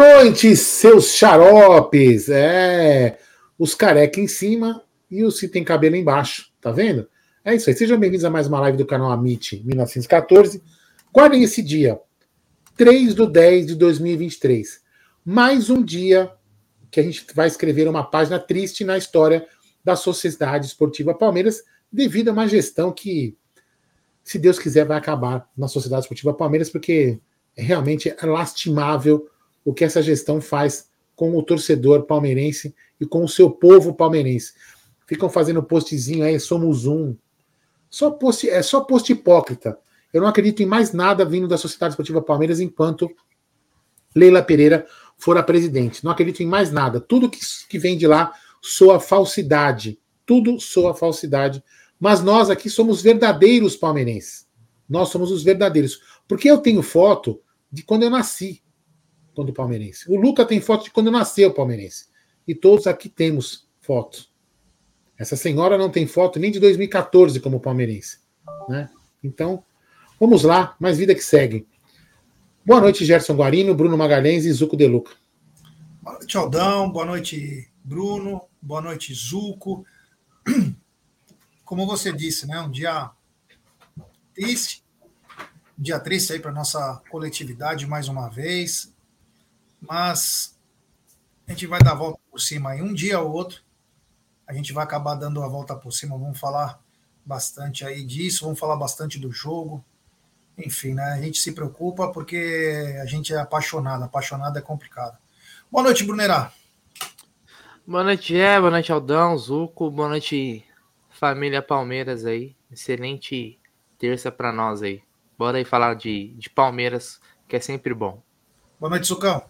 Noite, seus xaropes. É, os careca em cima e os que tem cabelo embaixo, tá vendo? É isso aí. Sejam bem-vindos a mais uma live do canal Amit 1914. Guardem esse dia, 3 do 10 de 2023. Mais um dia que a gente vai escrever uma página triste na história da Sociedade Esportiva Palmeiras, devido a uma gestão que, se Deus quiser, vai acabar na Sociedade Esportiva Palmeiras, porque realmente é lastimável o que essa gestão faz com o torcedor palmeirense e com o seu povo palmeirense. Ficam fazendo postzinho aí, somos um. Só post, é só post hipócrita. Eu não acredito em mais nada vindo da Sociedade Esportiva Palmeiras enquanto Leila Pereira for a presidente. Não acredito em mais nada. Tudo que, que vem de lá soa falsidade. Tudo soa falsidade. Mas nós aqui somos verdadeiros palmeirenses. Nós somos os verdadeiros. Porque eu tenho foto de quando eu nasci, quando palmeirense. O Luca tem foto de quando nasceu palmeirense. E todos aqui temos fotos. Essa senhora não tem foto nem de 2014 como palmeirense. Né? Então, vamos lá, mais vida que segue. Boa noite, Gerson Guarino, Bruno Magalhães e Zuco Deluca. Boa noite, Aldão. Boa noite, Bruno. Boa noite, Zuco. Como você disse, né? Um dia triste, dia triste aí para nossa coletividade mais uma vez, mas a gente vai dar a volta por cima aí um dia ou outro. A gente vai acabar dando a volta por cima. Vamos falar bastante aí disso, vamos falar bastante do jogo. Enfim, né? A gente se preocupa porque a gente é apaixonado. Apaixonado é complicado. Boa noite, Brunerá. Boa noite, é. Boa noite, Aldão, Zuco. Boa noite, família Palmeiras aí. Excelente terça para nós aí. Bora aí falar de, de Palmeiras, que é sempre bom. Boa noite, Sucão.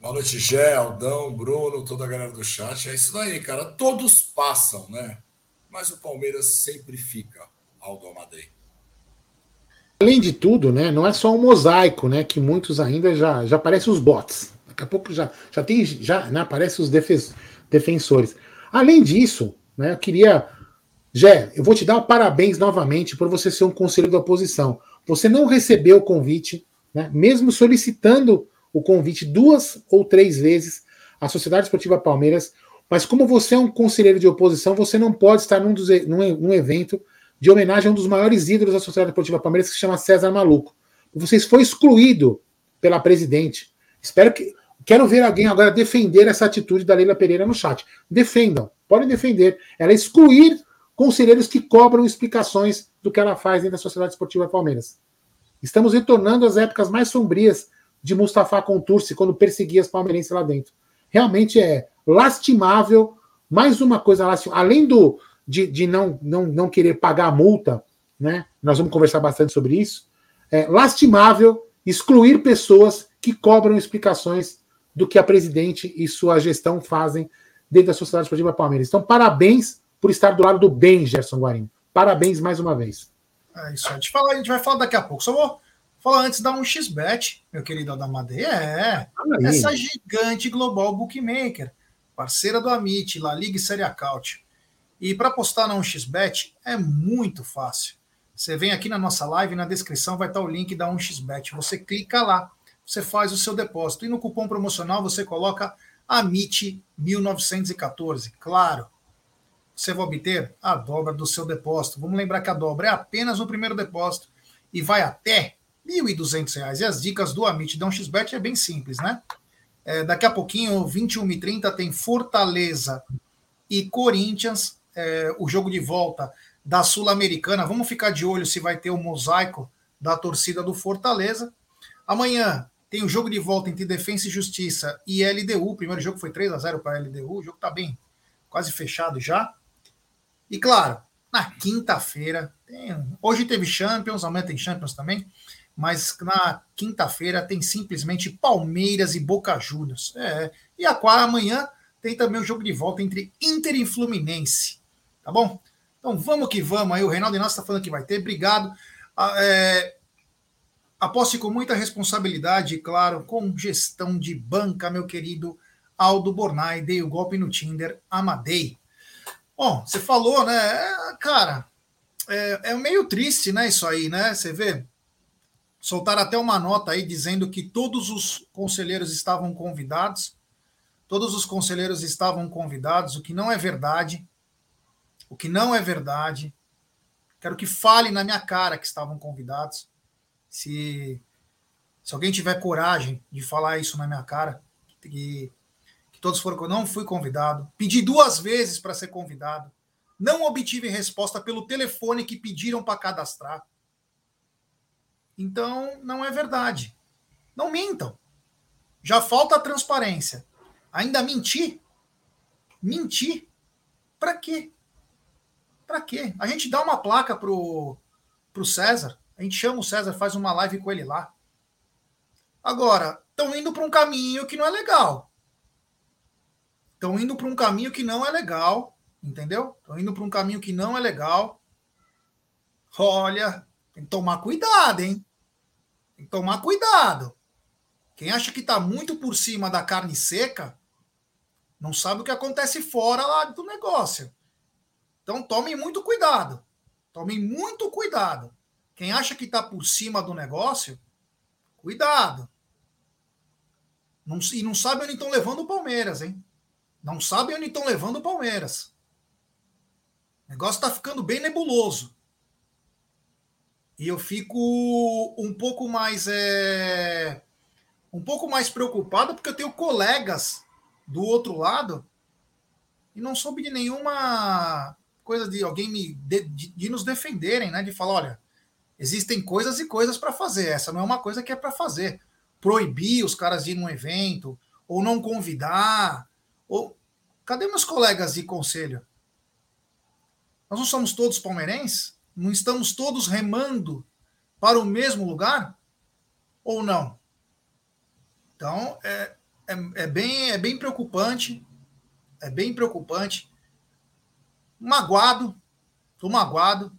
Boa noite, Gé, Aldão, Bruno, toda a galera do chat. É isso daí, cara. Todos passam, né? Mas o Palmeiras sempre fica, Aldo Amadei. Além de tudo, né, não é só um mosaico, né, que muitos ainda já já aparecem os bots. Daqui a pouco já já tem já né, aparecem os defensores. Além disso, né, eu queria Jé, eu vou te dar parabéns novamente por você ser um conselheiro da oposição. Você não recebeu o convite, né? mesmo solicitando o convite duas ou três vezes à Sociedade Esportiva Palmeiras, mas como você é um conselheiro de oposição, você não pode estar num, dos, num, num evento de homenagem a um dos maiores ídolos da Sociedade Esportiva Palmeiras, que se chama César Maluco. Você foi excluído pela presidente. Espero que. Quero ver alguém agora defender essa atitude da Leila Pereira no chat. Defendam, podem defender. Ela excluir conselheiros que cobram explicações do que ela faz dentro da Sociedade Esportiva Palmeiras. Estamos retornando às épocas mais sombrias de Mustafa Contursi, quando perseguia as palmeirenses lá dentro. Realmente é lastimável, mais uma coisa lastimável, além do, de, de não, não, não querer pagar a multa, né? nós vamos conversar bastante sobre isso, é lastimável excluir pessoas que cobram explicações do que a presidente e sua gestão fazem dentro da Sociedade Esportiva Palmeiras. Então, parabéns por estar do lado do bem, Gerson Guarino. Parabéns mais uma vez. É isso, a gente, fala, a gente vai falar daqui a pouco. Só vou falar antes da 1xBet, meu querido Adamadei. É, essa gigante global bookmaker, parceira do Amit, La Liga e Série Acaute. E para apostar na 1xBet é muito fácil. Você vem aqui na nossa live, na descrição vai estar o link da 1xBet. Você clica lá, você faz o seu depósito. E no cupom promocional você coloca AMIT1914. Claro, você vai obter a dobra do seu depósito. Vamos lembrar que a dobra é apenas o primeiro depósito e vai até R$ 1.200. E as dicas do Amit Dão XBet é bem simples, né? É, daqui a pouquinho, 21h30, tem Fortaleza e Corinthians, é, o jogo de volta da Sul-Americana. Vamos ficar de olho se vai ter o mosaico da torcida do Fortaleza. Amanhã tem o jogo de volta entre Defensa e Justiça e LDU. O primeiro jogo foi 3 a 0 para a LDU. O jogo está bem quase fechado já. E claro, na quinta-feira, hoje teve Champions, amanhã tem Champions também, mas na quinta-feira tem simplesmente Palmeiras e Boca Juniors. É, e a amanhã tem também o jogo de volta entre Inter e Fluminense. Tá bom? Então vamos que vamos aí. O Reinaldo Inácio está falando que vai ter. Obrigado. Ah, é, aposte com muita responsabilidade, claro, com gestão de banca, meu querido Aldo Bornai. Dei o golpe no Tinder, Amadei. Bom, você falou, né? É, cara, é, é, meio triste, né? Isso aí, né? Você vê. Soltaram até uma nota aí dizendo que todos os conselheiros estavam convidados. Todos os conselheiros estavam convidados, o que não é verdade. O que não é verdade. Quero que fale na minha cara que estavam convidados. Se, se alguém tiver coragem de falar isso na minha cara, que, que todos foram. Não fui convidado. Pedi duas vezes para ser convidado. Não obtive resposta pelo telefone que pediram para cadastrar. Então, não é verdade. Não mintam. Já falta transparência. Ainda mentir? Mentir? Para quê? Para quê? A gente dá uma placa pro, pro César, a gente chama o César, faz uma live com ele lá. Agora, estão indo para um caminho que não é legal. Estão indo para um caminho que não é legal, entendeu? Estão indo para um caminho que não é legal. Olha, tem que tomar cuidado, hein? Tomar cuidado. Quem acha que está muito por cima da carne seca, não sabe o que acontece fora lá do negócio. Então tome muito cuidado. Tome muito cuidado. Quem acha que está por cima do negócio, cuidado. Não, e não sabe onde estão levando o Palmeiras, hein? Não sabe onde estão levando o Palmeiras. O negócio está ficando bem nebuloso. E eu fico um pouco mais é, um pouco mais preocupado porque eu tenho colegas do outro lado e não soube de nenhuma coisa de alguém me de, de, nos defenderem, né? De falar, olha, existem coisas e coisas para fazer. Essa não é uma coisa que é para fazer. Proibir os caras de ir num evento ou não convidar ou cadê meus colegas de conselho? Nós não somos todos palmeirenses? Não estamos todos remando para o mesmo lugar? Ou não? Então, é, é, é, bem, é bem preocupante. É bem preocupante. Magoado. Estou magoado.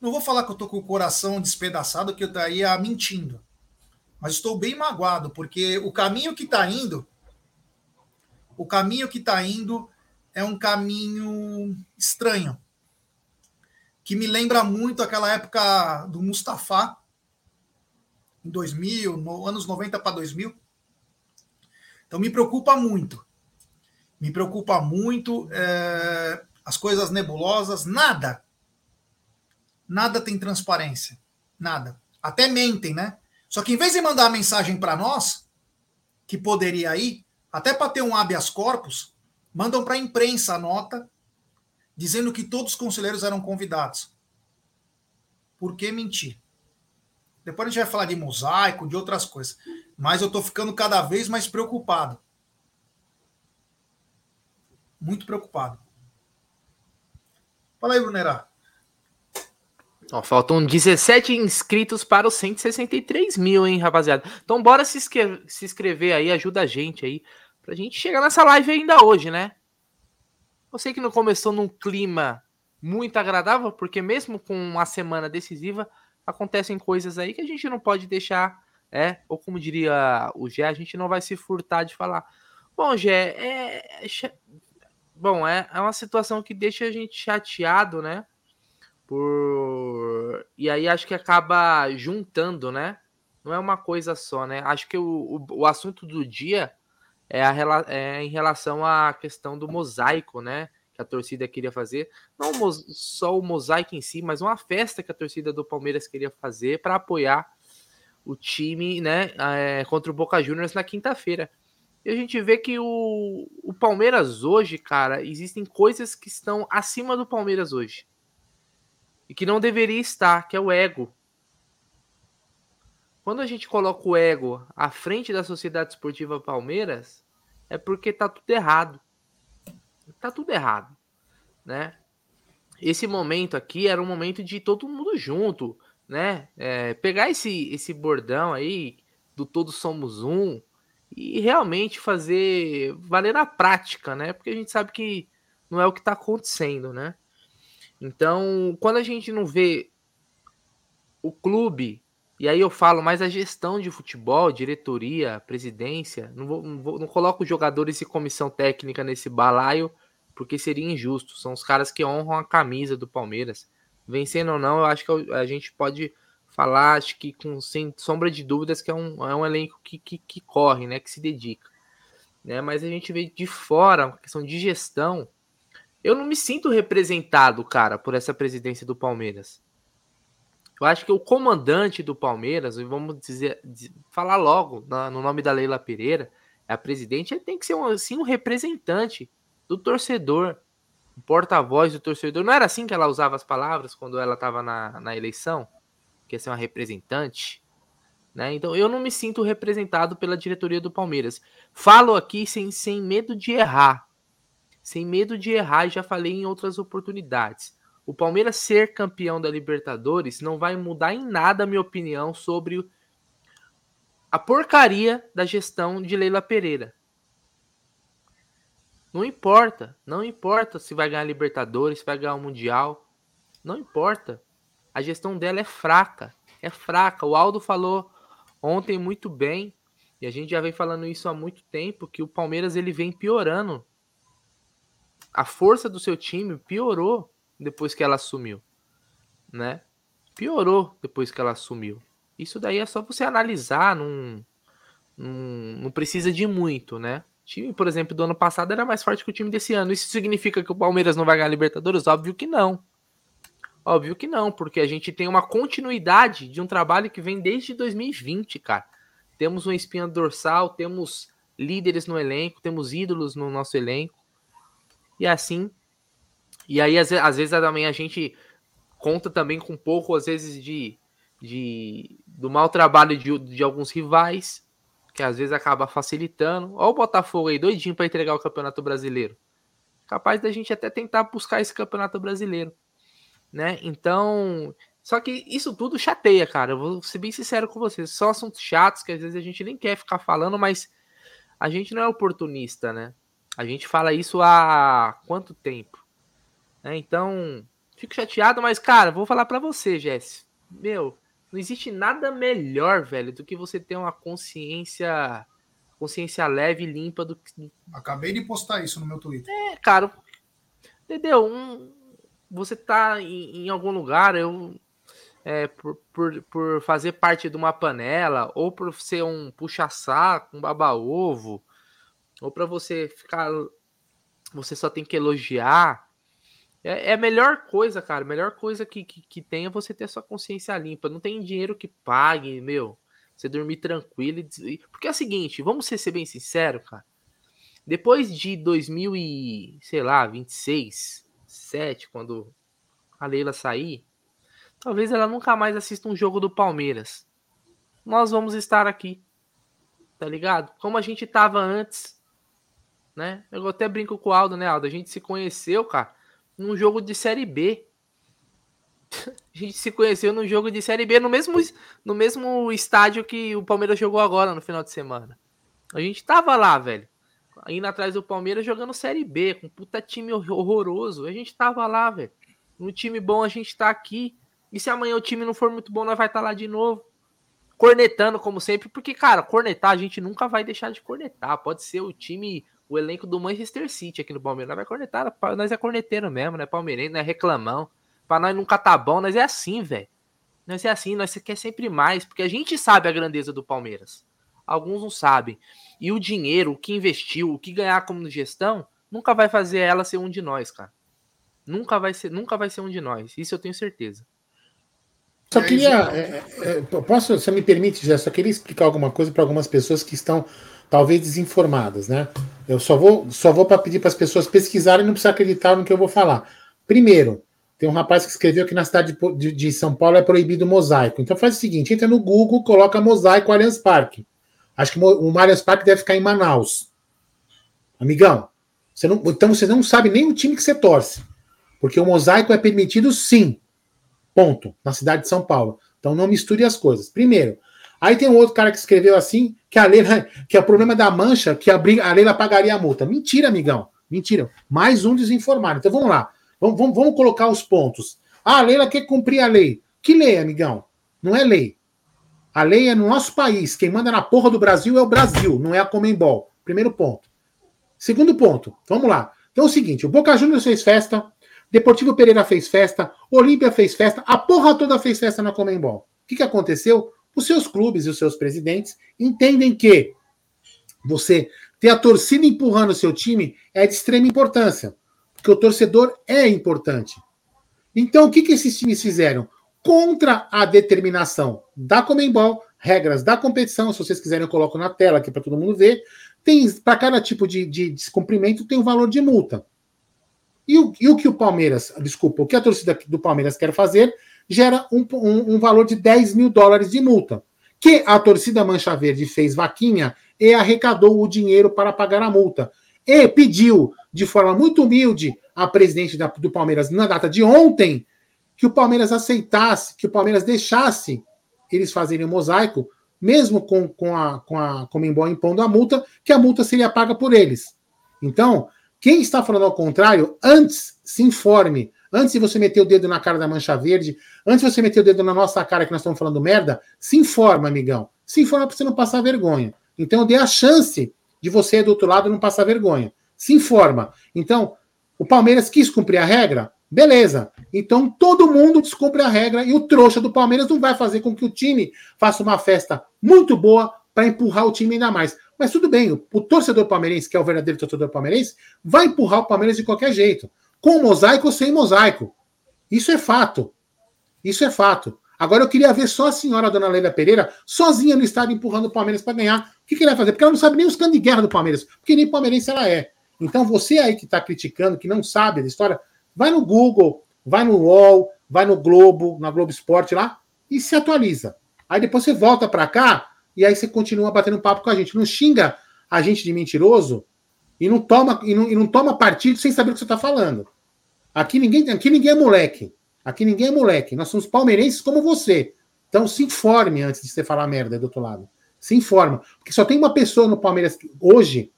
Não vou falar que eu estou com o coração despedaçado, que eu estaria mentindo. Mas estou bem magoado, porque o caminho que está indo, o caminho que está indo é um caminho estranho que me lembra muito aquela época do Mustafa, em 2000, no, anos 90 para 2000. Então me preocupa muito. Me preocupa muito é, as coisas nebulosas, nada. Nada tem transparência. Nada. Até mentem, né? Só que em vez de mandar a mensagem para nós, que poderia ir, até para ter um habeas corpus, mandam para a imprensa a nota dizendo que todos os conselheiros eram convidados. Por que mentir? Depois a gente vai falar de mosaico, de outras coisas. Mas eu estou ficando cada vez mais preocupado. Muito preocupado. Fala aí, Brunerá. Ó, faltam 17 inscritos para os 163 mil, hein, rapaziada? Então bora se, se inscrever aí, ajuda a gente aí, pra gente chegar nessa live ainda hoje, né? Eu sei que não começou num clima muito agradável, porque mesmo com uma semana decisiva, acontecem coisas aí que a gente não pode deixar, é, ou como diria o Gé, a gente não vai se furtar de falar. Bom, Gé, é, é, bom, é, é uma situação que deixa a gente chateado, né? Por e aí acho que acaba juntando, né? Não é uma coisa só, né? Acho que o, o, o assunto do dia é, a, é em relação à questão do mosaico, né? Que a torcida queria fazer. Não só o mosaico em si, mas uma festa que a torcida do Palmeiras queria fazer para apoiar o time, né? É, contra o Boca Juniors na quinta-feira. E a gente vê que o, o Palmeiras hoje, cara, existem coisas que estão acima do Palmeiras hoje. E que não deveria estar, que é o ego. Quando a gente coloca o ego à frente da Sociedade Esportiva Palmeiras, é porque tá tudo errado. Tá tudo errado, né? Esse momento aqui era um momento de todo mundo junto, né? É, pegar esse, esse bordão aí do todos somos um e realmente fazer valer na prática, né? Porque a gente sabe que não é o que está acontecendo, né? Então, quando a gente não vê o clube e aí eu falo mais a gestão de futebol, diretoria, presidência. Não, vou, não, vou, não coloco jogadores e comissão técnica nesse balaio, porque seria injusto. São os caras que honram a camisa do Palmeiras. Vencendo ou não, eu acho que a gente pode falar, acho que com sem sombra de dúvidas, que é um, é um elenco que, que, que corre, né? Que se dedica. Né? Mas a gente vê de fora, a questão de gestão. Eu não me sinto representado, cara, por essa presidência do Palmeiras. Eu acho que o comandante do Palmeiras, vamos dizer, falar logo no nome da Leila Pereira, é a presidente, ele tem que ser um, assim, um representante do torcedor, um porta-voz do torcedor. Não era assim que ela usava as palavras quando ela estava na, na eleição? Que ia ser uma representante? Né? Então eu não me sinto representado pela diretoria do Palmeiras. Falo aqui sem, sem medo de errar. Sem medo de errar, já falei em outras oportunidades o Palmeiras ser campeão da Libertadores não vai mudar em nada a minha opinião sobre a porcaria da gestão de Leila Pereira. Não importa, não importa se vai ganhar Libertadores, se vai ganhar o Mundial, não importa. A gestão dela é fraca, é fraca. O Aldo falou ontem muito bem, e a gente já vem falando isso há muito tempo, que o Palmeiras ele vem piorando. A força do seu time piorou depois que ela assumiu, né? Piorou depois que ela assumiu. Isso daí é só você analisar, não, não, não precisa de muito, né? O time, por exemplo, do ano passado era mais forte que o time desse ano. Isso significa que o Palmeiras não vai ganhar Libertadores? Óbvio que não. Óbvio que não, porque a gente tem uma continuidade de um trabalho que vem desde 2020, cara. Temos uma espinha dorsal, temos líderes no elenco, temos ídolos no nosso elenco. E assim e aí, às, às vezes, também a gente conta também com um pouco, às vezes, de, de do mau trabalho de, de alguns rivais, que às vezes acaba facilitando. Olha o Botafogo aí, doidinho para entregar o Campeonato Brasileiro. Capaz da gente até tentar buscar esse Campeonato Brasileiro. Né? Então, só que isso tudo chateia, cara. Eu vou ser bem sincero com vocês. São assuntos chatos que às vezes a gente nem quer ficar falando, mas a gente não é oportunista, né? A gente fala isso há quanto tempo? Né? Então, fico chateado, mas, cara, vou falar para você, Jesse. Meu, não existe nada melhor, velho, do que você ter uma consciência consciência leve e limpa do que. Acabei de postar isso no meu Twitter. É, cara. Entendeu? Um, você tá em, em, algum lugar, eu. É, por, por, por fazer parte de uma panela, ou por ser um puxa-saco, um baba-ovo, ou para você ficar. Você só tem que elogiar. É, é, a melhor coisa, cara. A melhor coisa que, que, que tem é você ter sua consciência limpa. Não tem dinheiro que pague, meu. Você dormir tranquilo. E... Porque é o seguinte, vamos ser, ser bem sincero, cara. Depois de 2000 e, sei lá, 26, 7, quando a Leila sair, talvez ela nunca mais assista um jogo do Palmeiras. Nós vamos estar aqui. Tá ligado? Como a gente tava antes, né? Eu até brinco com o Aldo, né, Aldo? A gente se conheceu, cara num jogo de Série B. A gente se conheceu num jogo de Série B no mesmo, no mesmo estádio que o Palmeiras jogou agora no final de semana. A gente tava lá, velho. Indo atrás do Palmeiras jogando Série B, com puta time horroroso. A gente tava lá, velho. No time bom a gente tá aqui. E se amanhã o time não for muito bom, nós vai estar tá lá de novo. Cornetando, como sempre, porque, cara, cornetar a gente nunca vai deixar de cornetar. Pode ser o time o elenco do Manchester City aqui no Palmeiras. Nós vai cornetar, nós é corneteiro mesmo, né? Palmeirense, não é reclamão. Pra nós nunca tá bom, nós é assim, velho. Nós é assim, nós quer sempre mais, porque a gente sabe a grandeza do Palmeiras. Alguns não sabem. E o dinheiro, o que investiu, o que ganhar como gestão, nunca vai fazer ela ser um de nós, cara. Nunca vai ser, nunca vai ser um de nós. Isso eu tenho certeza. Só queria. É, é, é posso, você me permite, já só queria explicar alguma coisa para algumas pessoas que estão talvez desinformadas, né? Eu só vou, só vou para pedir para as pessoas pesquisarem e não precisar acreditar no que eu vou falar. Primeiro, tem um rapaz que escreveu que na cidade de, de, São Paulo é proibido mosaico. Então faz o seguinte: entra no Google, coloca mosaico Allianz Parque. Acho que o Allianz Parque deve ficar em Manaus. Amigão, você não, então você não sabe nem o time que você torce. Porque o mosaico é permitido sim. Ponto. Na cidade de São Paulo. Então não misture as coisas. Primeiro, Aí tem um outro cara que escreveu assim, que a Leila, que é o problema da mancha, que a, a Leila pagaria a multa. Mentira, amigão. Mentira. Mais um desinformado. Então vamos lá. Vamos, vamos, vamos colocar os pontos. Ah, a Leila quer cumprir a lei. Que lei, amigão? Não é lei. A lei é no nosso país. Quem manda na porra do Brasil é o Brasil, não é a Comembol. Primeiro ponto. Segundo ponto. Vamos lá. Então é o seguinte: o Boca Juniors fez festa, Deportivo Pereira fez festa, Olímpia fez festa, a porra toda fez festa na Comembol. que, que aconteceu? Os seus clubes e os seus presidentes entendem que você ter a torcida empurrando o seu time é de extrema importância, porque o torcedor é importante. Então, o que, que esses times fizeram? Contra a determinação da Comembol, regras da competição, se vocês quiserem, eu coloco na tela aqui para todo mundo ver. Tem para cada tipo de, de descumprimento tem um valor de multa. E o, e o, que o Palmeiras, desculpa, o que a torcida do Palmeiras quer fazer gera um, um, um, valor de 10 mil dólares de multa. Que a torcida Mancha Verde fez vaquinha e arrecadou o dinheiro para pagar a multa. E pediu, de forma muito humilde, a presidente da, do Palmeiras, na data de ontem, que o Palmeiras aceitasse, que o Palmeiras deixasse eles fazerem o mosaico, mesmo com, com a, com a Comembol impondo a multa, que a multa seria paga por eles. Então, quem está falando ao contrário, antes se informe. Antes de você meter o dedo na cara da mancha verde, antes de você meter o dedo na nossa cara que nós estamos falando merda, se informa, amigão. Se informa para você não passar vergonha. Então, dê a chance de você do outro lado não passar vergonha. Se informa. Então, o Palmeiras quis cumprir a regra? Beleza. Então todo mundo descumpre a regra e o trouxa do Palmeiras não vai fazer com que o time faça uma festa muito boa para empurrar o time ainda mais. Mas tudo bem, o, o, torcedor palmeirense, que é o verdadeiro torcedor palmeirense, vai empurrar o Palmeiras de qualquer jeito, com mosaico ou sem mosaico. Isso é fato. Isso é fato. Agora eu queria ver só a senhora Dona Leila Pereira sozinha no estádio empurrando o Palmeiras para ganhar. O que, que ele vai fazer? Porque ela não sabe nem os canos de guerra do Palmeiras, porque nem palmeirense ela é. Então você aí que está criticando, que não sabe da história, vai no Google, vai no UOL, vai no Globo, na Globo Esporte lá e se atualiza. Aí depois você volta para cá e aí você continua batendo papo com a gente. Não xinga a gente de mentiroso e não toma e não, e não toma partido sem saber o que você está falando. Aqui ninguém, aqui ninguém é moleque. Aqui ninguém é moleque. Nós somos palmeirenses como você. Então se informe antes de você falar merda do outro lado. Se informa. Porque só tem uma pessoa no Palmeiras hoje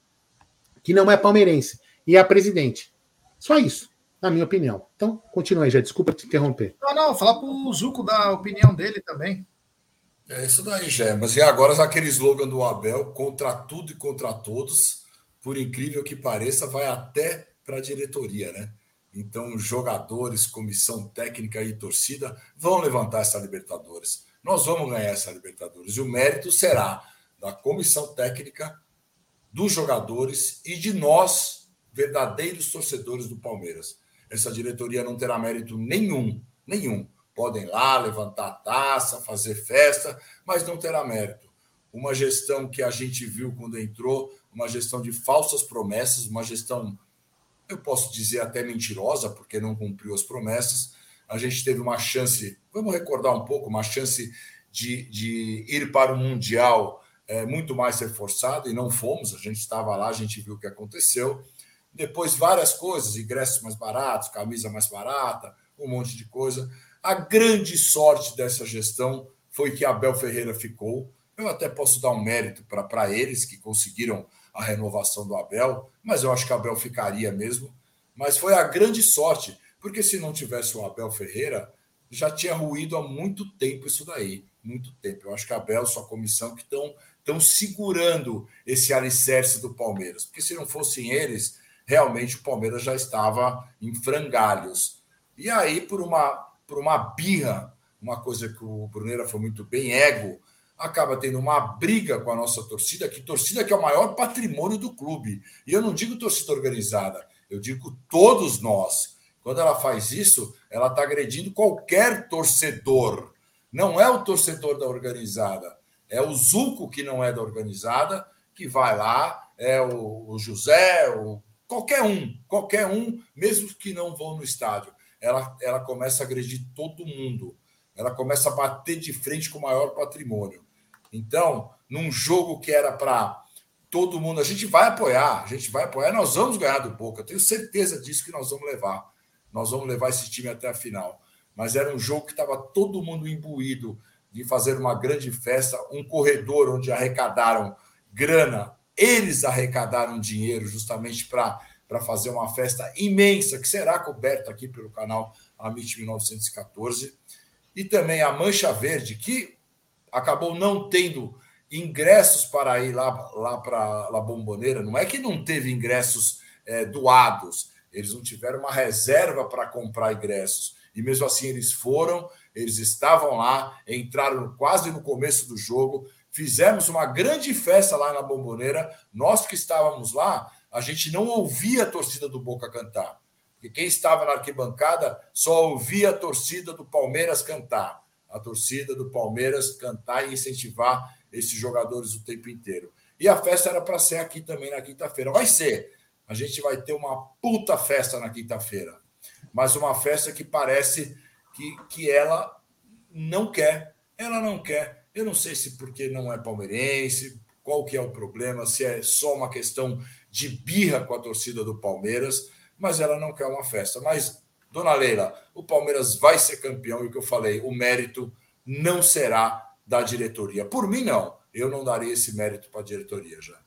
que não é palmeirense, e é a presidente. Só isso, na minha opinião. Então, continue aí, já. Desculpa te interromper. Não, não, falar para o Zuco da opinião dele também. É isso daí, Jé. Mas e agora aquele slogan do Abel, contra tudo e contra todos, por incrível que pareça, vai até para a diretoria, né? Então, jogadores, comissão técnica e torcida vão levantar essa Libertadores. Nós vamos ganhar essa Libertadores. E o mérito será da comissão técnica dos jogadores e de nós, verdadeiros torcedores do Palmeiras. Essa diretoria não terá mérito nenhum, nenhum. Podem lá levantar a taça, fazer festa, mas não terá mérito. Uma gestão que a gente viu quando entrou, uma gestão de falsas promessas, uma gestão, eu posso dizer até mentirosa, porque não cumpriu as promessas. A gente teve uma chance, vamos recordar um pouco, uma chance de, de ir para o Mundial é, muito mais reforçado e não fomos. A gente estava lá, a gente viu o que aconteceu. Depois, várias coisas, ingressos mais baratos, camisa mais barata, um monte de coisa. A grande sorte dessa gestão foi que Abel Ferreira ficou. Eu até posso dar um mérito para eles que conseguiram a renovação do Abel, mas eu acho que Abel ficaria mesmo. Mas foi a grande sorte, porque se não tivesse o Abel Ferreira, já tinha ruído há muito tempo isso daí. Muito tempo. Eu acho que a Abel, sua comissão, que estão estão segurando esse alicerce do Palmeiras. Porque se não fossem eles, realmente o Palmeiras já estava em frangalhos. E aí, por uma, por uma birra, uma coisa que o Bruneira foi muito bem, ego, acaba tendo uma briga com a nossa torcida, que torcida que é o maior patrimônio do clube. E eu não digo torcida organizada, eu digo todos nós. Quando ela faz isso, ela está agredindo qualquer torcedor. Não é o torcedor da organizada, é o Zuco, que não é da organizada, que vai lá, é o, o José, o, qualquer um, qualquer um, mesmo que não vão no estádio. Ela, ela começa a agredir todo mundo. Ela começa a bater de frente com o maior patrimônio. Então, num jogo que era para todo mundo, a gente vai apoiar, a gente vai apoiar, nós vamos ganhar do Boca. Tenho certeza disso que nós vamos levar. Nós vamos levar esse time até a final. Mas era um jogo que estava todo mundo imbuído de fazer uma grande festa, um corredor onde arrecadaram grana, eles arrecadaram dinheiro justamente para fazer uma festa imensa, que será coberta aqui pelo canal Amit 1914, e também a Mancha Verde, que acabou não tendo ingressos para ir lá, lá para La Bomboneira, não é que não teve ingressos é, doados, eles não tiveram uma reserva para comprar ingressos. E mesmo assim eles foram, eles estavam lá, entraram quase no começo do jogo, fizemos uma grande festa lá na Bomboneira. Nós que estávamos lá, a gente não ouvia a torcida do Boca cantar. Porque quem estava na arquibancada só ouvia a torcida do Palmeiras cantar. A torcida do Palmeiras cantar e incentivar esses jogadores o tempo inteiro. E a festa era para ser aqui também na quinta-feira. Vai ser. A gente vai ter uma puta festa na quinta-feira. Mas uma festa que parece que, que ela não quer. Ela não quer. Eu não sei se porque não é palmeirense, qual que é o problema, se é só uma questão de birra com a torcida do Palmeiras, mas ela não quer uma festa. Mas, dona Leila, o Palmeiras vai ser campeão e o que eu falei, o mérito não será da diretoria. Por mim, não. Eu não daria esse mérito para a diretoria já.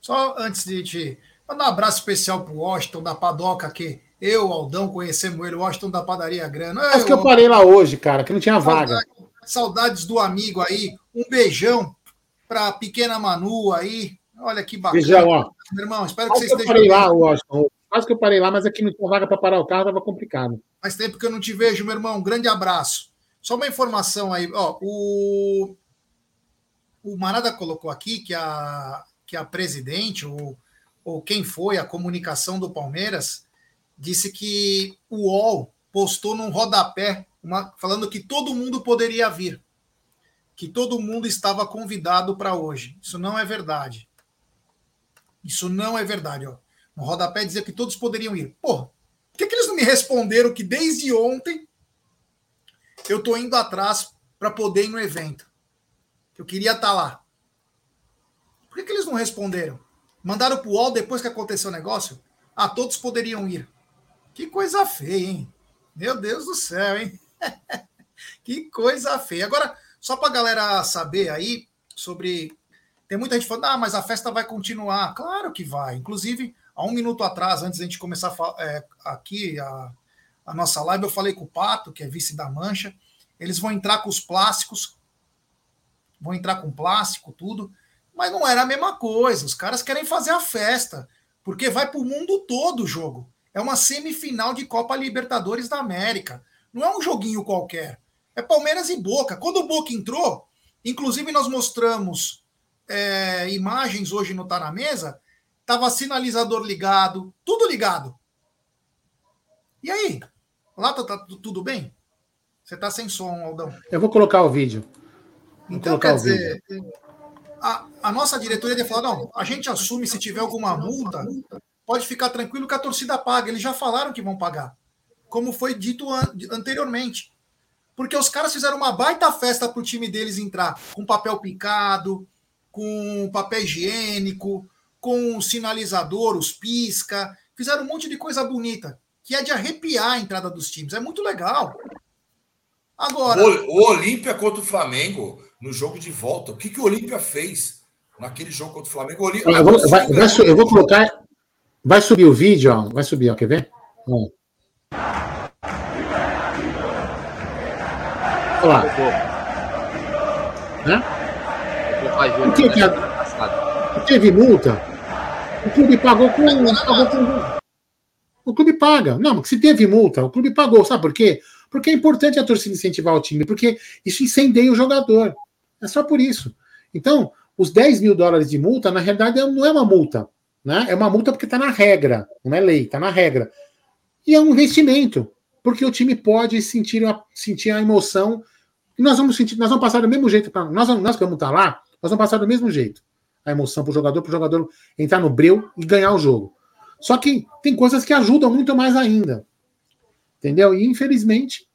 Só antes de te mandar um abraço especial para o Washington da Padoca, que eu, Aldão, conhecemos ele, o Washington da Padaria Grana. Acho que eu parei lá hoje, cara, que não tinha vaga. Saudades do amigo aí. Um beijão para a pequena Manu aí. Olha que bacana. Beijão, ó. Meu irmão, espero que você esteja. Eu parei bem. lá, Washington. Quase que eu parei lá, mas aqui não tinha vaga para parar o carro, estava complicado. Faz tempo que eu não te vejo, meu irmão. Um grande abraço. Só uma informação aí, ó. O, o Marada colocou aqui que a, que a presidente, ou, ou quem foi a comunicação do Palmeiras, disse que o UOL postou num rodapé uma, falando que todo mundo poderia vir, que todo mundo estava convidado para hoje. Isso não é verdade. Isso não é verdade. Ó. No rodapé dizia que todos poderiam ir. Porra, por que, que eles não me responderam que desde ontem eu estou indo atrás para poder ir no evento? Eu queria estar tá lá. Por que, que eles não responderam? Mandaram para o UOL depois que aconteceu o negócio? Ah, todos poderiam ir. Que coisa feia, hein? Meu Deus do céu, hein? que coisa feia. Agora, só para galera saber aí sobre. Tem muita gente falando, ah, mas a festa vai continuar. Claro que vai. Inclusive, há um minuto atrás, antes da gente começar é, aqui a, a nossa live, eu falei com o Pato, que é vice da Mancha. Eles vão entrar com os plásticos, vão entrar com plástico, tudo. Mas não era a mesma coisa. Os caras querem fazer a festa, porque vai para o mundo todo o jogo. É uma semifinal de Copa Libertadores da América. Não é um joguinho qualquer. É Palmeiras e Boca. Quando o Boca entrou, inclusive nós mostramos é, imagens hoje no Tá na Mesa, tava sinalizador ligado, tudo ligado. E aí? Lá tá, tá tudo bem? Você tá sem som, Aldão. Eu vou colocar o vídeo. Vou então, quer dizer, a, a, nossa diretoria ia falar: não, a gente assume se tiver alguma multa, pode ficar tranquilo que a torcida paga. Eles já falaram que vão pagar como foi dito an anteriormente. Porque os caras fizeram uma baita festa para o time deles entrar com papel picado, com papel higiênico, com sinalizador, os pisca, fizeram um monte de coisa bonita, que é de arrepiar a entrada dos times. É muito legal. Agora. O, o Olímpia contra o Flamengo, no jogo de volta, o que, que o Olímpia fez naquele jogo contra o Flamengo? O eu, vou, vai, vai, eu vou colocar. Vai subir o vídeo, ó. Vai subir, ó. Quer ver? Ó. Olha lá. Né? Por que, que, a... teve multa? O clube pagou com. Pagou. O clube paga. Não, se teve multa, o clube pagou. Sabe por quê? Porque é importante a torcida incentivar o time, porque isso incendeia o jogador. É só por isso. Então, os 10 mil dólares de multa, na realidade, não é uma multa. Né? É uma multa porque está na regra, não é lei, está na regra. E é um investimento, porque o time pode sentir a, sentir a emoção. E nós vamos sentir, nós vamos passar do mesmo jeito para nós, nós que vamos estar lá, nós vamos passar do mesmo jeito. A emoção para o jogador, para o jogador entrar no breu e ganhar o jogo. Só que tem coisas que ajudam muito mais ainda. Entendeu? E infelizmente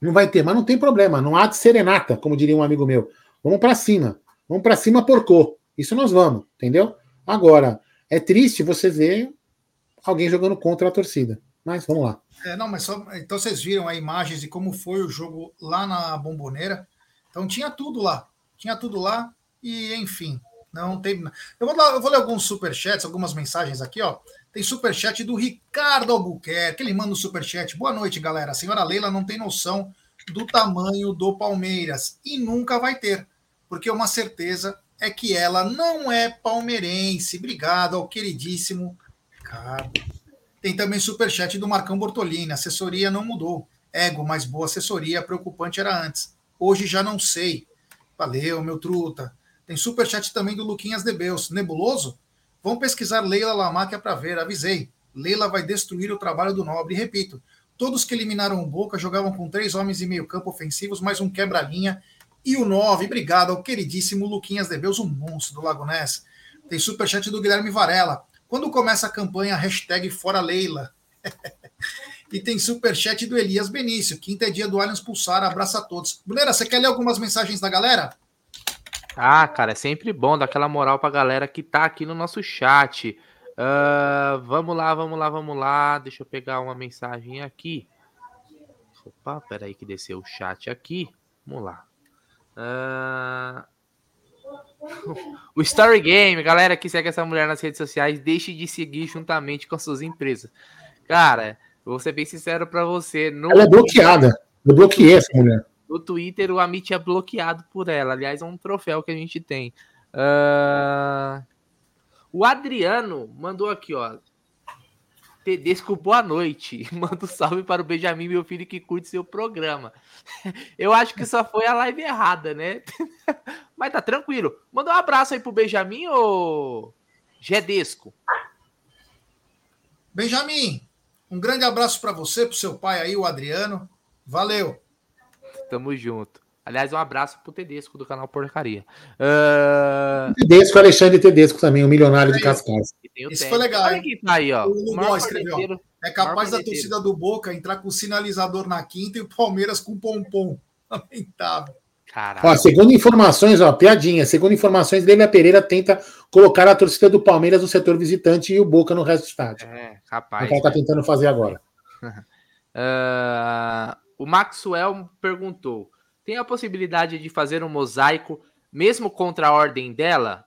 não vai ter, mas não tem problema, não há de serenata, como diria um amigo meu. Vamos para cima. Vamos para cima porcô. Isso nós vamos, entendeu? Agora, é triste você ver alguém jogando contra a torcida. Mas vamos lá. É, não, mas só, então vocês viram a imagens de como foi o jogo lá na Bomboneira. Então tinha tudo lá. Tinha tudo lá e, enfim, não tem. Eu vou, eu vou ler alguns superchats, algumas mensagens aqui, ó. Tem superchat do Ricardo Albuquerque. Ele manda um superchat. Boa noite, galera. A senhora Leila não tem noção do tamanho do Palmeiras e nunca vai ter, porque uma certeza é que ela não é palmeirense. Obrigado ao queridíssimo Ricardo. Tem também superchat do Marcão Bortolini. Assessoria não mudou. Ego, mas boa assessoria. Preocupante era antes. Hoje já não sei. Valeu, meu truta. Tem superchat também do Luquinhas Debeus. Nebuloso? Vão pesquisar Leila Lamáquia para ver. Avisei. Leila vai destruir o trabalho do Nobre. E repito, todos que eliminaram o Boca jogavam com três homens e meio campo ofensivos, mais um quebra-linha. E o 9, obrigado ao queridíssimo Luquinhas Debeus, um monstro do Lago Ness. Tem superchat do Guilherme Varela. Quando começa a campanha, hashtag Fora Leila. e tem superchat do Elias Benício. Quinta é dia do Allianz Pulsar. Abraço a todos. Brunera, você quer ler algumas mensagens da galera? Ah, cara, é sempre bom dar aquela moral pra galera que tá aqui no nosso chat. Uh, vamos lá, vamos lá, vamos lá. Deixa eu pegar uma mensagem aqui. Opa, peraí que desceu o chat aqui. Vamos lá. Uh... o Story Game, galera que segue essa mulher nas redes sociais, deixe de seguir juntamente com as suas empresas. Cara, vou ser bem sincero para você. Ela é bloqueada. Eu bloqueei essa mulher. No Twitter, o Amit é bloqueado por ela. Aliás, é um troféu que a gente tem. Uh... O Adriano mandou aqui, ó. Tedesco, boa noite. Manda um salve para o Benjamin, meu filho, que curte seu programa. Eu acho que só foi a live errada, né? Mas tá tranquilo. Manda um abraço aí pro Benjamin ou Gedesco. Benjamin, um grande abraço para você, pro seu pai aí, o Adriano. Valeu. Tamo junto. Aliás, um abraço pro Tedesco do canal Porcaria. Uh... Tedesco, Alexandre Tedesco também, o milionário de Cascais. Isso foi legal. Olha tá aí, ó. O Lugó escreveu. É capaz da torcida do Boca entrar com sinalizador na quinta e o Palmeiras com pompom. Lamentável. Caralho. Ó, segundo informações, ó, piadinha. Segundo informações, Leila Pereira tenta colocar a torcida do Palmeiras no setor visitante e o Boca no resto do estádio. É, capaz. É o que ela tá tentando fazer agora. uh, o Maxwell perguntou: tem a possibilidade de fazer um mosaico mesmo contra a ordem dela?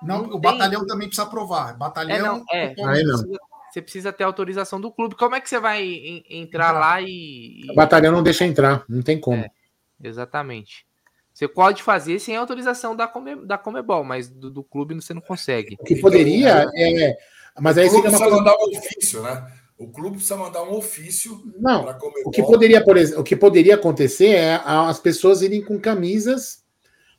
Não, não o tem... batalhão também precisa aprovar. Batalhão. É, não, é. Aí não. Você precisa ter autorização do clube. Como é que você vai entrar lá e. O batalhão não deixa entrar, não tem como. É, exatamente. Você pode fazer sem autorização da, Come, da Comebol, mas do, do clube você não consegue. O que poderia é. Mas aí seria uma coisa. mandar um ofício, né? O clube precisa mandar um ofício. Não. O que poderia, por exemplo, o que poderia acontecer é as pessoas irem com camisas,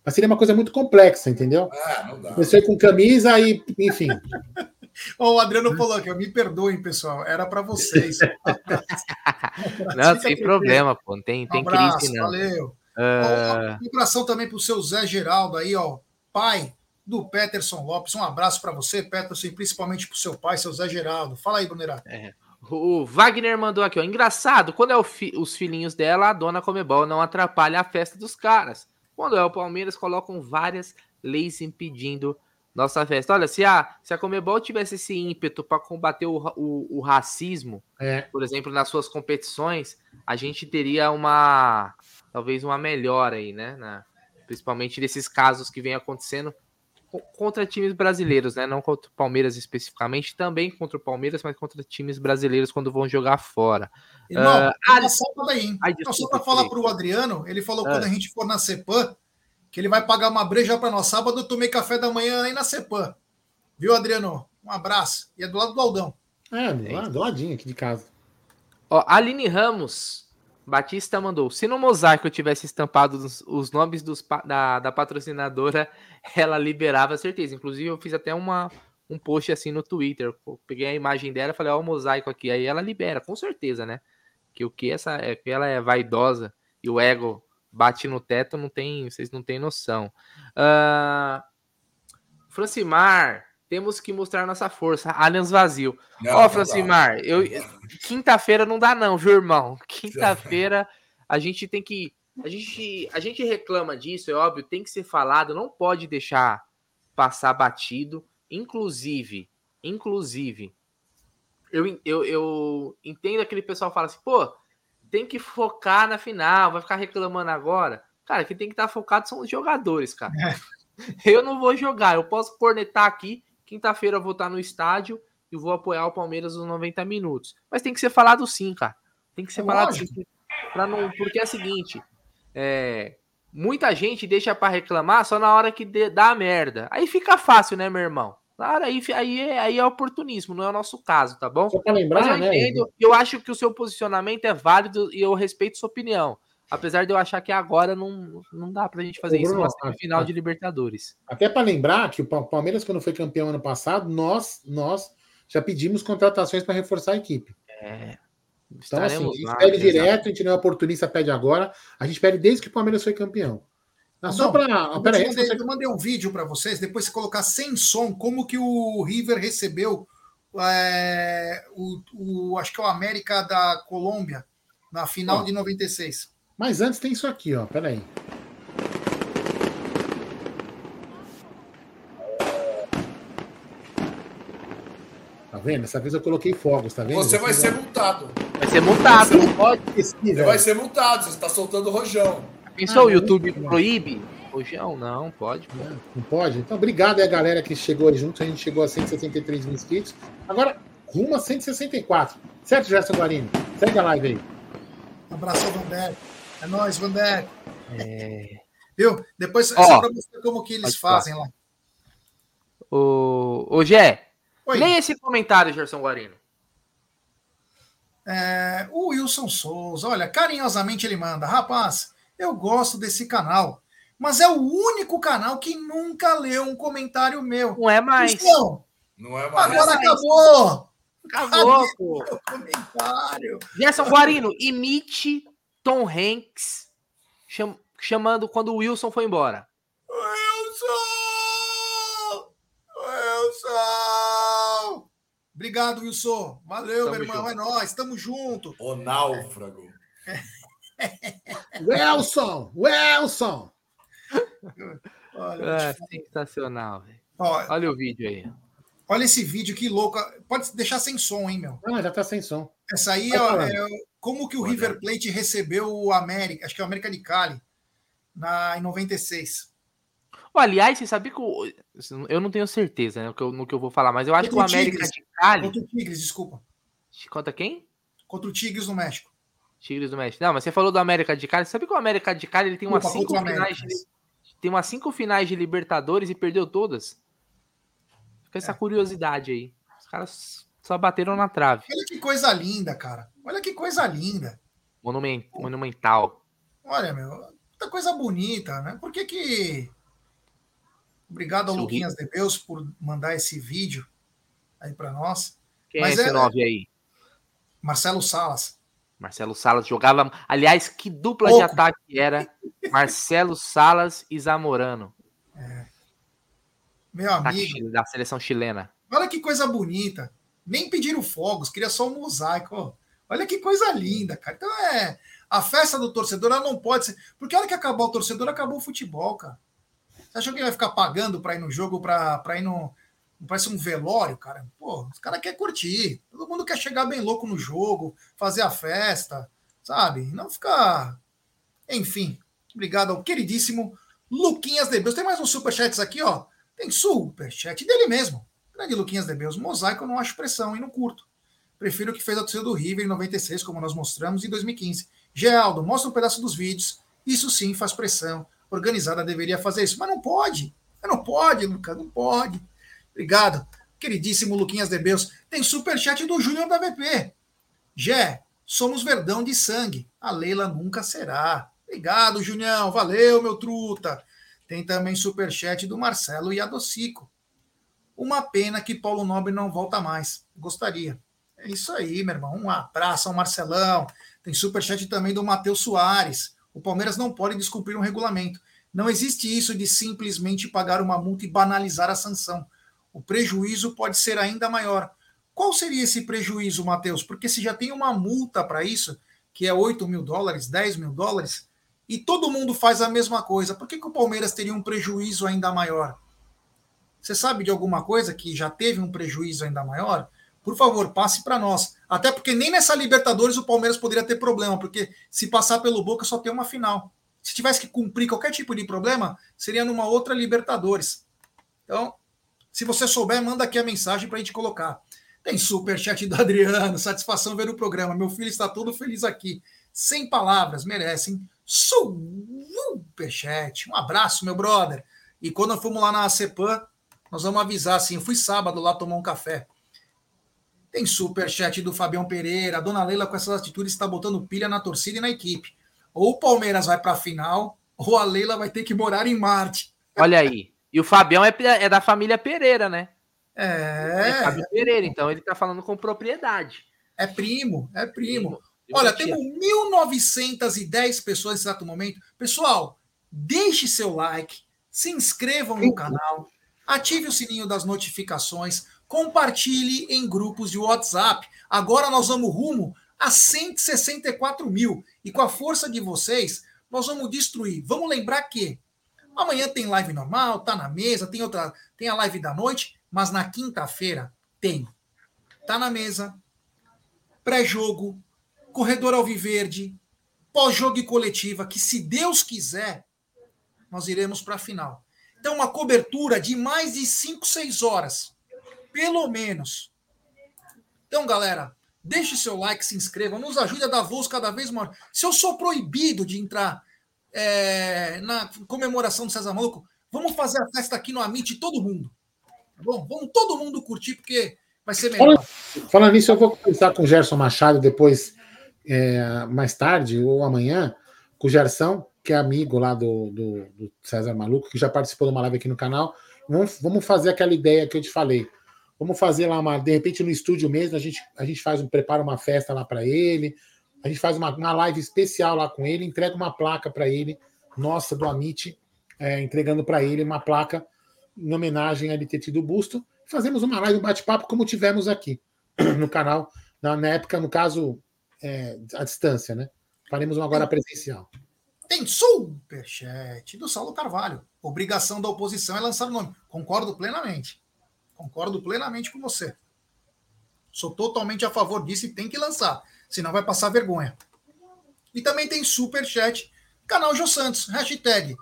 mas seria uma coisa muito complexa, entendeu? Ah, não dá. Você com camisa e, enfim. o Adriano falou aqui, me perdoem, pessoal, era para vocês. não, sem problema, pô, tem, tem um abraço, crise não. Valeu. Uh... Um abração também para o seu Zé Geraldo aí, ó, pai do Peterson Lopes. Um abraço para você, Peterson, e principalmente para o seu pai, seu Zé Geraldo. Fala aí, Brunerá. É. O Wagner mandou aqui, ó. Engraçado, quando é fi os filhinhos dela, a dona Comebol não atrapalha a festa dos caras. Quando é o Palmeiras, colocam várias leis impedindo nossa festa. Olha, se a, se a Comebol tivesse esse ímpeto para combater o, o, o racismo, é. por exemplo, nas suas competições, a gente teria uma talvez uma melhora aí, né? Na, principalmente desses casos que vem acontecendo contra times brasileiros, né? Não contra o Palmeiras especificamente, também contra o Palmeiras, mas contra times brasileiros quando vão jogar fora. Irmão, uh, ah, daí. Ai, desculpa, só para falar para o Adriano, ele falou ah. quando a gente for na CEPAM, que ele vai pagar uma breja para nós sábado, eu tomei café da manhã aí na CEPAM. Viu, Adriano? Um abraço. E é do lado do Aldão. É, do, lado, do ladinho aqui de casa. Ó, Aline Ramos Batista mandou: se no mosaico tivesse estampado os, os nomes dos, da, da, patrocinadora, ela liberava certeza. Inclusive, eu fiz até uma, um post assim no Twitter. peguei a imagem dela e falei: ó, o mosaico aqui. Aí ela libera, com certeza, né? Que o que essa é que ela é vaidosa e o ego bate no teto, não tem, vocês não têm noção. Uh, Francimar temos que mostrar nossa força. Allianz vazio. Ó, oh, Francimar, eu quinta-feira não dá não, viu, irmão? Quinta-feira a gente tem que a gente a gente reclama disso, é óbvio, tem que ser falado, não pode deixar passar batido, inclusive, inclusive eu, eu, eu entendo aquele pessoal fala assim, pô, tem que focar na final, vai ficar reclamando agora. Cara, quem tem que estar focado são os jogadores, cara. É. Eu não vou jogar, eu posso cornetar aqui Quinta-feira eu vou estar no estádio e vou apoiar o Palmeiras nos 90 minutos. Mas tem que ser falado sim, cara. Tem que ser é falado sim. Pra não, porque é o seguinte: é, muita gente deixa para reclamar só na hora que dá a merda. Aí fica fácil, né, meu irmão? Claro, aí, aí, é, aí é oportunismo, não é o nosso caso, tá bom? Só para lembrar, Mas eu né? entendo, eu acho que o seu posicionamento é válido e eu respeito sua opinião. Apesar de eu achar que agora não, não dá pra gente fazer isso Bruno, numa semifinal a- de Libertadores. Até para lembrar que o Pa- Palmeiras, quando foi campeão ano passado, nós, nós já pedimos contratações para reforçar a equipe. É, Então, assim, a gente lá, pede direto, a gente não é oportunista, pede agora. A gente pede desde que o Palmeiras foi campeão. Não, só para. Eu, Pera aí, você- eu mandei um vídeo para vocês, depois você colocar sem som, como que o River recebeu é, o, o- acho que é o América da Colômbia na final de 96. Mas antes tem isso aqui, ó. Peraí. Tá vendo? Dessa vez eu coloquei fogos, tá vendo? Você vai Vocês ser multado. Vai ser multado. Não pode esquecer, Você vai ser multado, você está soltando rojão. Pensou Ah, o YouTube não. proíbe? Rojão, não, pode. pô. Não pode? Então, obrigado aí a galera que chegou aí junto. A gente chegou a 163 mil inscritos. Agora, rumo a 164. Certo, Gerson Guarino? Segue a live aí. Abraço, Vandeck. É nóis, Vandeck. É... Viu? Depois, Ó. só para mostrar como que eles Pode falar. fazem lá. Ô, ô Gé, leia esse comentário, Gerson Guarino. É, o Wilson Souza, olha, carinhosamente ele manda: Rapaz, eu gosto desse canal, mas é o único canal que nunca leu um comentário meu. Não é mais. Wilson, Não é mais. agora acabou Acabou, pô. o comentário. Gerson Guarino, imite Tom Hanks cham- chamando quando o Wilson foi embora. Wilson! Wilson! Obrigado, Wilson. Valeu, Tamo meu irmão. junto. É nóis, tamo junto. O náufrago. Wilson! Wilson! Olha, falar. sensacional, velho. Olha o vídeo aí. olha esse vídeo, que louco. Pode deixar sem som, hein, meu? Ah, já tá sem som. Essa aí falando. é como que o. River Plate recebeu o América, acho que é o América de Cali, na, em 96. Ó, aliás, você sabia que o, eu não tenho certeza né, no, que eu, no que eu vou falar, mas eu acho que o Contra América Tigres. de Cali. Contra o Tigres, desculpa. Conta quem? Contra o Tigres no México. Tigres do México. Não, mas você falou do América de Cali. Sabe que o América de Cali ele tem umas Desculpa, cinco contra finais de, tem umas cinco finais de Libertadores e perdeu todas? Fica essa É. curiosidade aí. Os caras só bateram na trave. Olha que coisa linda, cara. Olha que coisa linda. Monumen- monumental. Olha, meu, muita coisa bonita, né? Por que que... Obrigado ao Seu Luquinhas de Deus por mandar esse vídeo aí para nós. Quem Mas é esse é- nove aí? Marcelo Salas. Marcelo Salas jogava. Aliás, que dupla de Pouco. ataque era Marcelo Salas e Zamorano, Meu ataque amigo. da seleção chilena. Olha que coisa bonita. Nem pediram fogos, queria só um mosaico. Olha que coisa linda, cara. Então é. A festa do torcedor ela não pode ser. Porque a hora que acabar o torcedor, acabou o futebol, cara. Você achou que ele vai ficar pagando para ir no jogo, para ir no. Parece um velório, cara. Pô, os caras querem curtir. Todo mundo quer chegar bem louco no jogo, fazer a festa, sabe? Não ficar. Enfim. Obrigado ao queridíssimo Luquinhas de Beus. Tem mais uns superchats aqui, ó. Tem superchat dele mesmo. Grande Luquinhas de Beus. Mosaico eu não acho pressão e não curto. Prefiro o que fez a torcida do River em 96, como nós mostramos, e 2015. Geraldo, mostra um pedaço dos vídeos. Isso sim faz pressão. Organizada deveria fazer isso, mas não pode. Não pode, Lucas, não pode. Obrigado. Queridíssimo Luquinhas de Beus. Tem superchat do Júnior da VP. Gé, somos verdão de sangue. A Leila nunca será. Obrigado, Junião. Valeu, meu truta. Tem também superchat do Marcelo e Adocico. Uma pena que Paulo Nobre não volta mais. Gostaria. É isso aí, meu irmão. Um abraço ao Marcelão. Tem superchat também do Matheus Soares. O Palmeiras não pode descumprir um regulamento. Não existe isso de simplesmente pagar uma multa e banalizar a sanção. O prejuízo pode ser ainda maior. Qual seria esse prejuízo, Matheus? Porque se já tem uma multa para isso, que é 8 mil dólares, 10 mil dólares, e todo mundo faz a mesma coisa, por que, que o Palmeiras teria um prejuízo ainda maior? Você sabe de alguma coisa que já teve um prejuízo ainda maior? Por favor, passe para nós. Até porque nem nessa Libertadores o Palmeiras poderia ter problema, porque se passar pelo Boca só tem uma final. Se tivesse que cumprir qualquer tipo de problema, seria numa outra Libertadores. Então, se você souber, manda aqui a mensagem para a gente colocar. Tem superchat do Adriano, satisfação ver o programa. Meu filho está todo feliz aqui. Sem palavras, merecem superchat. Um abraço, meu brother. E quando fomos lá na CEPAM, Nós vamos avisar, assim. Eu fui sábado lá tomar um café. Tem superchat do Fabião Pereira. A dona Leila, com essas atitudes, está botando pilha na torcida e na equipe. Ou o Palmeiras vai para a final, ou a Leila vai ter que morar em Marte. Olha aí. E o Fabião é, é da família Pereira, né? É. É Fábio Pereira, então ele está falando com propriedade. É primo, é primo. Olha, temos 1.910 pessoas nesse exato momento. Pessoal, deixe seu like, se inscrevam no canal, ative o sininho das notificações, compartilhe em grupos de WhatsApp. Agora nós vamos rumo a 164 mil. E com a força de vocês, nós vamos destruir. Vamos lembrar que amanhã tem live normal, tá na mesa, tem outra, tem a live da noite, mas na quinta-feira tem. Tá na mesa, pré-jogo, corredor alviverde, pós-jogo e coletiva, que se Deus quiser, nós iremos para a final. Então, uma cobertura de mais de 5, 6 horas pelo menos. Então, galera, deixe seu like, se inscreva, nos ajude a dar voos cada vez maior. Se eu sou proibido de entrar é, na comemoração do César Maluco, vamos fazer a festa aqui no Amit todo mundo. Tá bom? Vamos todo mundo curtir, porque vai ser melhor. Falando, falando nisso, eu vou conversar com o Gerson Machado depois, é, mais tarde ou amanhã, com o Gerson, que é amigo lá do, do, do César Maluco, que já participou de uma live aqui no canal. Vamos, vamos fazer aquela ideia que eu te falei Vamos fazer lá uma, de repente no estúdio mesmo, a gente, a gente faz um, prepara uma festa lá para ele, a gente faz uma, uma live especial lá com ele, entrega uma placa para ele, nossa, do Amit, é, entregando para ele uma placa em homenagem a ele ter tido o busto. Fazemos uma live, um bate-papo, como tivemos aqui no canal, na, na época, no caso, é, à distância, né? Faremos uma agora presencial. Tem superchat do Saulo Carvalho. Obrigação da oposição é lançar o nome. Concordo plenamente. Concordo plenamente com você. Sou totalmente a favor disso e tem que lançar, senão vai passar vergonha. E também tem super chat, canal Jô Santos, hashtag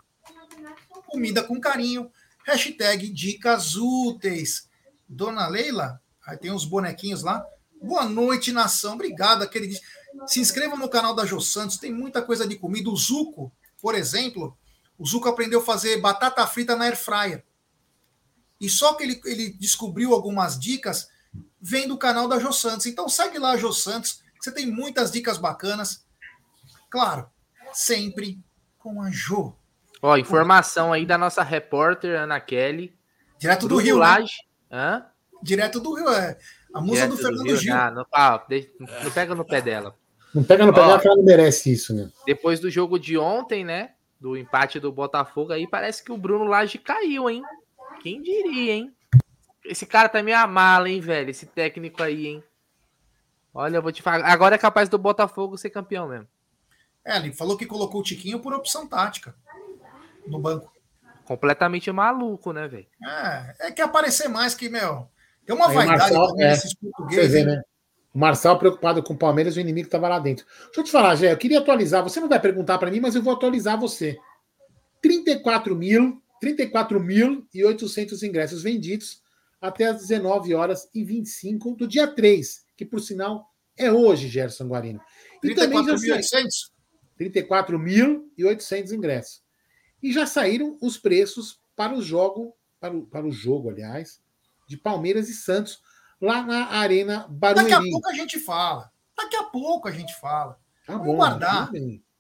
comida com carinho, hashtag dicas úteis. Dona Leila, aí tem uns bonequinhos lá. Boa noite, nação. Obrigado, aquele. Se inscreva no canal da Jô Santos, tem muita coisa de comida. O Zuco, por exemplo, o Zuco aprendeu a fazer batata frita na air fryer. E só que ele, ele descobriu algumas dicas vem do canal da Jô Santos. Então segue lá, Jô Santos, que você tem muitas dicas bacanas. Claro, sempre com a Jô. Ó, informação aí da nossa repórter Ana Kelly. Direto do Rio, né? Hã? Direto do Rio, é. A musa do Fernando do Gil. Ah, não, ah, não, pega no pé dela. Não pega no pé que ela não merece isso, né? Depois do jogo de ontem, né? Do empate do Botafogo aí, parece que o Bruno Lage caiu, hein? Quem diria, hein? Esse cara tá meio mala, hein, velho? Esse técnico aí, hein? Olha, eu vou te falar. Agora é capaz do Botafogo ser campeão mesmo. É, ele falou que colocou o Tiquinho por opção tática no banco. Completamente maluco, né, velho? É, é que aparecer mais que, meu. Tem uma aí vaidade Marçal, é, nesses portugueses. Vê, né? O Marçal preocupado com o Palmeiras, o inimigo estava lá dentro. Deixa eu te falar, Gé, eu queria atualizar. Você não vai perguntar para mim, mas eu vou atualizar você. 34 mil 34.800 ingressos vendidos até as 19 horas e 25 do dia 3, que por sinal é hoje, Gerson Guarino. E 34.800? 34.800 ingressos. E já saíram os preços para o jogo, para o, para o jogo, aliás, de Palmeiras e Santos, lá na Arena Barueri. Daqui a pouco a gente fala. Daqui a pouco a gente fala. Tá vamos bom, guardar.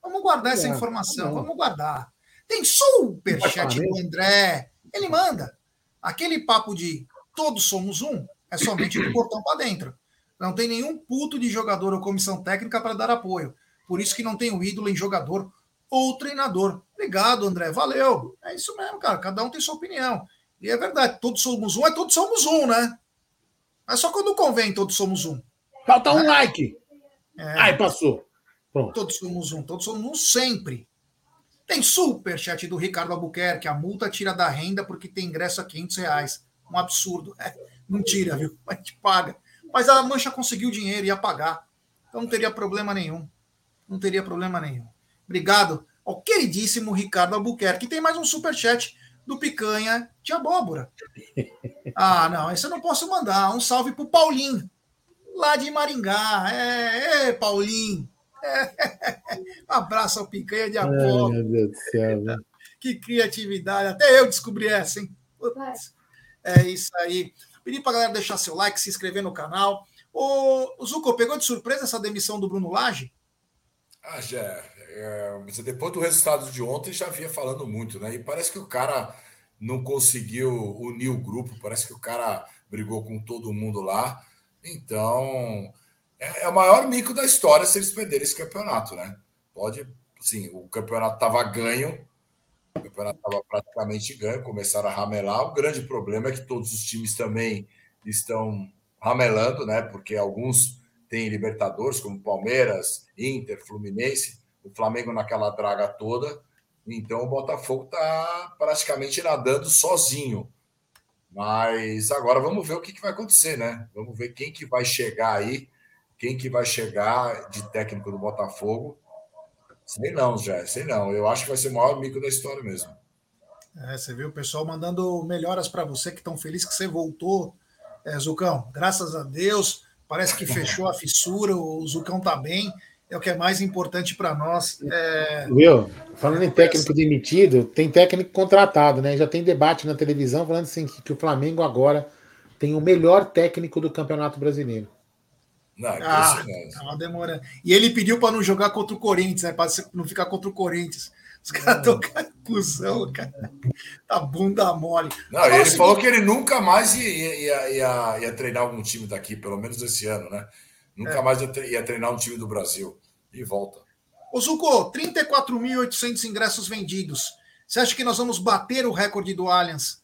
Vamos guardar essa informação. Tá vamos guardar. Tem superchat do André. Ele manda. Aquele papo de todos somos um é somente do portão para dentro. Não tem nenhum puto de jogador ou comissão técnica para dar apoio. Por isso que não tem o ídolo em jogador ou treinador. Obrigado, André. Valeu. É isso mesmo, cara. Cada um tem sua opinião. E é verdade, todos somos um, é todos somos um, né? É só quando convém, todos somos um. Falta um like. É. Ai, passou. Pronto. Todos somos um, todos somos um sempre. Tem super chat do Ricardo Albuquerque. A multa tira da renda porque tem ingresso a 500 reais. Um absurdo. É, não tira, viu? A gente paga. Mas a Mancha conseguiu dinheiro, ia pagar. Então não teria problema nenhum. Não teria problema nenhum. Obrigado ao queridíssimo Ricardo Albuquerque. Tem mais um super chat do Picanha de Abóbora. Ah, não, esse eu não posso mandar. Um salve pro Paulinho, lá de Maringá. É, é Paulinho. um abraço ao Picanha de Apolo. Ai, meu Deus do céu. Que criatividade. Até eu descobri essa, hein? É isso aí. Pedir para galera deixar seu like, se inscrever no canal. O, Zuko, pegou de surpresa essa demissão do Bruno Lage? Ah, já. É, depois do resultado de ontem já vinha falando muito, né? E parece que o cara não conseguiu unir o grupo, parece que o cara brigou com todo mundo lá. Então, é, é o maior mico da história se eles perderem esse campeonato, né? Pode, sim, o campeonato estava ganho, o campeonato estava praticamente ganho, começaram a ramelar. O grande problema é que todos os times também estão ramelando, né? Porque alguns têm Libertadores, como Palmeiras, Inter, Fluminense, o Flamengo naquela draga toda. Então o Botafogo está praticamente nadando sozinho. Mas agora vamos ver o que, que vai acontecer, né? Vamos ver quem que vai chegar aí, quem que vai chegar de técnico do Botafogo. Sei não, já, sei não. Eu acho que vai ser o maior mico da história mesmo. É, você viu o pessoal mandando melhoras para você, que estão felizes que você voltou, é, Zucão. Graças a Deus, parece que fechou a fissura, o Zucão tá bem é o que é mais importante para nós. É... Viu? Falando em técnico demitido, tem técnico contratado, né? Já tem debate na televisão falando assim que o Flamengo agora tem o melhor técnico do Campeonato Brasileiro. Não, é ah, tava demorando. E ele pediu para não jogar contra o Corinthians, né? Para não ficar contra o Corinthians. Os caras estão conclusão, cara. Tá bunda mole. Não, ele falou que ele nunca mais ia, ia, ia, ia, treinar algum time daqui, pelo menos esse ano, né? Nunca é. mais ia treinar um time do Brasil. E volta. Ô, Zuko, 34.800 ingressos vendidos. Você acha que nós vamos bater o recorde do Allianz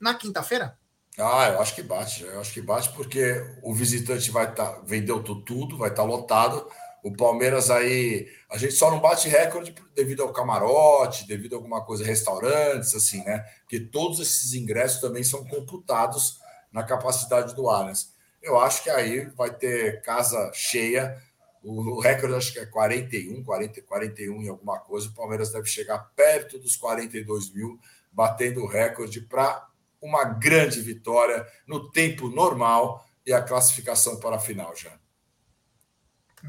na quinta-feira? Ah, eu acho que bate. Eu acho que bate porque o visitante vai estar. Tá, vendeu tudo, vai estar tá lotado. O Palmeiras aí. A gente só não bate recorde devido ao camarote, devido a alguma coisa, restaurantes, assim, né? Porque todos esses ingressos também são computados na capacidade do Allianz. Eu acho que aí vai ter casa cheia. O, recorde acho que é 41, 40, 41 e alguma coisa. O Palmeiras deve chegar perto dos 42 mil, batendo o recorde para uma grande vitória no tempo normal e a classificação para a final já.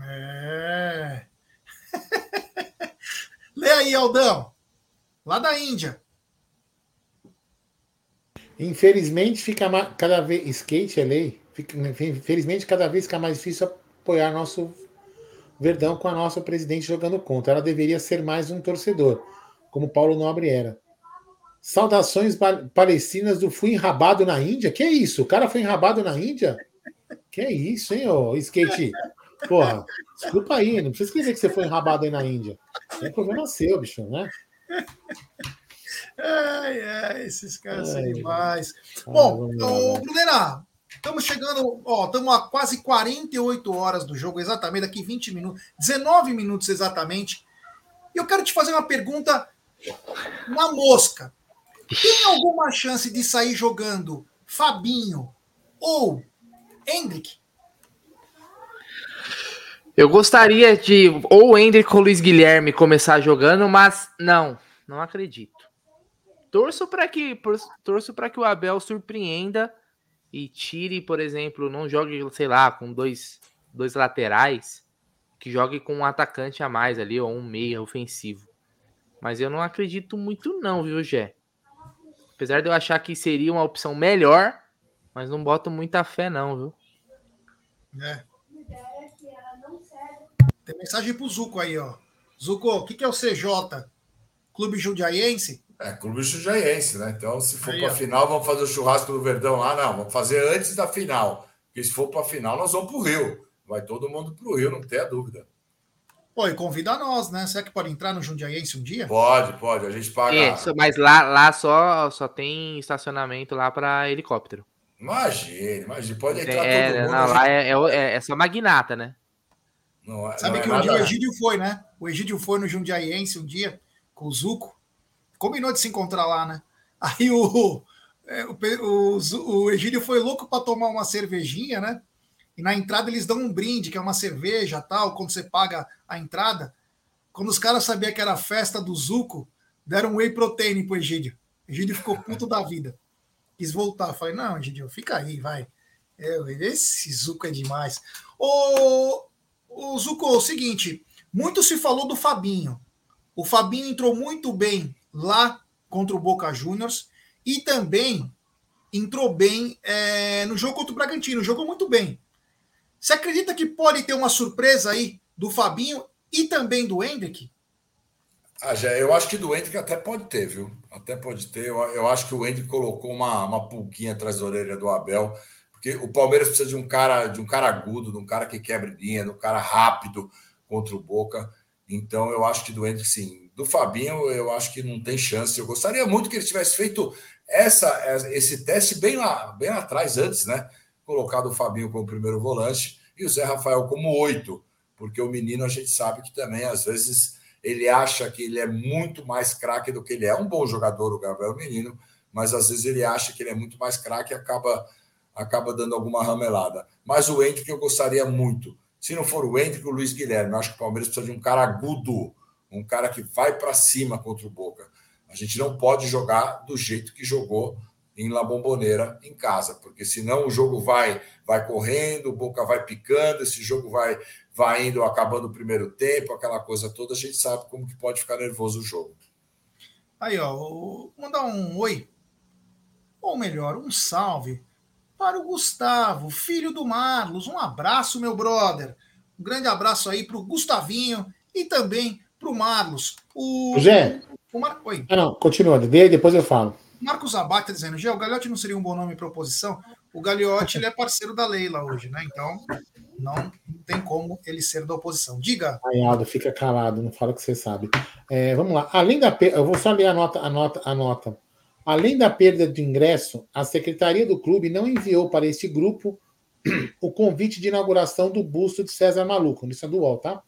É. Lê aí, Aldão. Lá da Índia. Infelizmente, fica cada vez. Skate é lei. Infelizmente, cada vez fica mais difícil apoiar nosso Verdão com a nossa presidente jogando contra. Ela deveria ser mais um torcedor, como Paulo Nobre era. Saudações palestinas do fui enrabado na Índia. Que é isso? O cara foi enrabado na Índia? Que é isso, hein, ô skate? Porra, desculpa aí, não precisa escrever que você foi enrabado aí na Índia. É problema seu, bicho, né? Ai, ai, esses caras são demais. Bom, o Brunera, Estamos chegando, ó, estamos a quase 48 horas do jogo, exatamente, daqui 20 minutos, 19 minutos exatamente. E eu quero te fazer uma pergunta na mosca. Tem alguma chance de sair jogando Fabinho ou Hendrick? Eu gostaria de ou Hendrick ou Luiz Guilherme começar jogando, mas não, não acredito. Torço para que torço para que o Abel surpreenda e tire, por exemplo, não jogue, sei lá, com dois, dois laterais, que jogue com um atacante a mais ali, ou um meia ofensivo. Mas eu não acredito muito não, viu, Gé? Apesar de eu achar que seria uma opção melhor, mas não boto muita fé não, viu? É. Tem mensagem pro Zuco aí, ó. Zuco, o que, que é o CJ? Clube Jundiaiense? É, Clube Jundiaiense, né? Então, se for para a final, vamos fazer o churrasco do Verdão lá? Não, vamos fazer antes da final. Porque se for para a final, nós vamos para o Rio. Vai todo mundo para o Rio, não tem a dúvida. Pô, e convida nós, né? Será que pode entrar no Jundiaiense um dia? Pode, pode. A gente paga. Isso, mas lá, lá só, só tem estacionamento lá para helicóptero. Imagina, imagina. Pode entrar é, todo mundo. Não, lá é, é, é, só magnata, né? Não, é, Sabe não que um dia o Egídio foi, né? O Egídio foi no Jundiaiense um dia com o Zuco combinou de se encontrar lá, né? Aí o, é, o, o, o Egílio foi louco para tomar uma cervejinha, né? E na entrada eles dão um brinde, que é uma cerveja tal, quando você paga a entrada. Quando os caras sabiam que era festa do Zuco, deram whey protein pro Egídio. Egídio ficou puto da vida. Quis voltar. Falei, não, Egídio, fica aí, vai. Eu, esse Zuco é demais. O, o Zuco, o seguinte, muito se falou do Fabinho. O Fabinho entrou muito bem lá contra o Boca Juniors e também entrou bem é, no jogo contra o Bragantino, jogou muito bem. Você acredita que pode ter uma surpresa aí do Fabinho e também do Hendrick? Ah, já, eu acho que do Hendrick até pode ter, viu? Até pode ter. Eu, eu acho que o Hendrick colocou uma, uma pulguinha atrás da orelha do Abel, porque o Palmeiras precisa de um cara, de um cara agudo, de um cara que quebre linha, de um cara rápido contra o Boca. Então eu acho que do Hendrick sim. Do Fabinho, eu acho que não tem chance. Eu gostaria muito que ele tivesse feito essa, esse teste bem lá, bem lá atrás, antes, né? Colocado o Fabinho como primeiro volante e o Zé Rafael como oito, porque o menino a gente sabe que também às vezes ele acha que ele é muito mais craque do que ele é. Um bom jogador, o Gabriel Menino, mas às vezes ele acha que ele é muito mais craque e acaba, acaba dando alguma ramelada. Mas o Hendrick eu gostaria muito. Se não for o Hendrick, o Luiz Guilherme. Eu acho que o Palmeiras precisa de um cara agudo, um cara que vai para cima contra o Boca. A gente não pode jogar do jeito que jogou em La Bombonera em casa, porque senão o jogo vai vai correndo, o Boca vai picando, esse jogo vai vai indo, acabando o primeiro tempo, aquela coisa toda, a gente sabe como que pode ficar nervoso o jogo. Aí, ó, mandar um oi, ou melhor, um salve para o Gustavo, filho do Marlos. Um abraço, meu brother. Um grande abraço aí para o Gustavinho e também para o Marlos. O... Zé. O Mar... Oi. Ah, não, continua, depois eu falo. Marcos Abate está dizendo, Gê, o Gagliotti não seria um bom nome para oposição? O Gagliotti ele é parceiro da Leila hoje, né? Então, não tem como ele ser da oposição. Diga. Aldo, fica calado, não fala o que você sabe. É, vamos lá. Além da perda, eu vou só ler a nota, a nota, a nota. Além da perda de ingresso, a secretaria do clube não enviou para este grupo o convite de inauguração do busto de César Maluco, isso é do UOL, tá?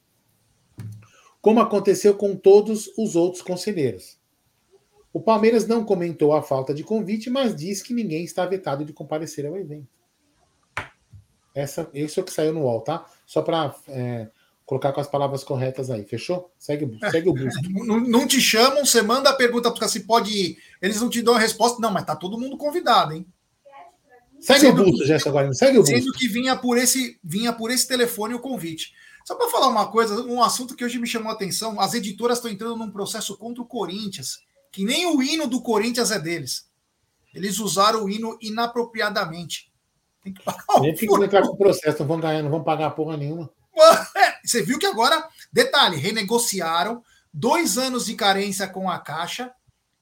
Como aconteceu com todos os outros conselheiros. O Palmeiras não comentou a falta de convite, mas diz que ninguém está vetado de comparecer ao evento. Essa, isso é o que saiu no UOL, tá? Só para é, colocar com as palavras corretas aí, fechou? Segue, segue o busco. Não, não, te chamam, você manda a pergunta para se pode ir. Eles não te dão a resposta. Não, mas tá todo mundo convidado, hein? Segue sendo o busto, Gerson Guarino, segue o busto. Sendo que vinha por esse, vinha por esse telefone o convite. Só para falar uma coisa, um assunto que hoje me chamou a atenção: as editoras estão entrando num processo contra o Corinthians, que nem o hino do Corinthians é deles. Eles usaram o hino inapropriadamente. Tem que pagar o que entrar com o processo, não vão ganhar, não vão pagar porra nenhuma. É, você viu que agora, detalhe, renegociaram dois anos de carência com a Caixa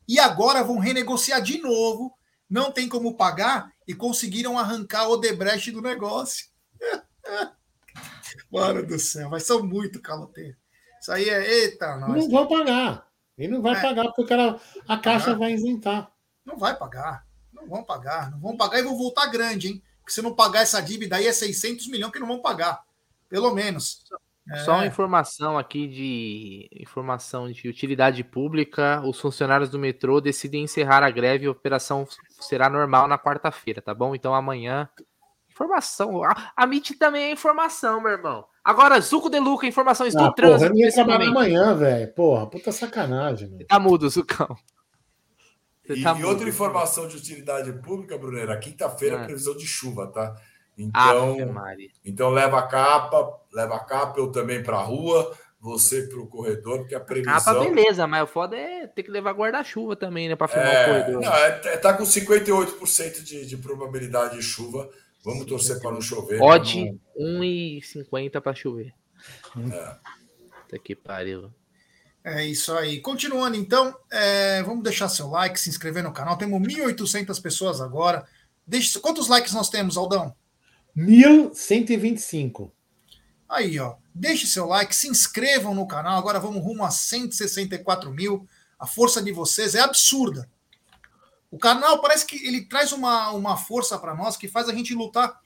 e agora vão renegociar de novo. Não tem como pagar e conseguiram arrancar o Debrecht do negócio. Mano do céu, mas são muito caloteiros. Isso aí é. Eita, nós. Não vão pagar. Ele não vai é. pagar porque o cara, a Caixa vai isentar. Não vai pagar. Não vão pagar. Não vão pagar e vão voltar grande, hein? que se não pagar essa dívida aí é 600 milhões que não vão pagar, pelo menos. Só uma é. informação aqui de informação de utilidade pública. Os funcionários do metrô decidem encerrar a greve e a operação será normal na quarta-feira, tá bom? Então amanhã. Informação. A, a MIT também é informação, meu irmão. Agora, Zuco de Luca, informações ah, do porra, trânsito. Eu ia trabalhar amanhã, velho. Porra, puta sacanagem. Mano. Tá mudo, Zucão. E, tá e outra informação de utilidade pública, Brunera, quinta-feira é. previsão de chuva, tá? Então, então leva a capa, leva a capa, eu também para a rua, você para o corredor, porque a previsão. Capa, beleza, mas o foda é ter que levar guarda-chuva também, né, para filmar é, o corredor. Não, é, é tá com 58% de, de probabilidade de chuva. Vamos torcer para não chover. Pode não... 1,50 para chover. É. Puta que pariu. É isso aí. Continuando, então, é, vamos deixar seu like, se inscrever no canal. Temos 1.800 pessoas agora. Deixe, quantos likes nós temos, Aldão? 1.125. Aí, ó. Deixe seu like, se inscrevam no canal. Agora vamos rumo a 164 mil. A força de vocês é absurda. O canal parece que ele traz uma, uma força para nós que faz a gente lutar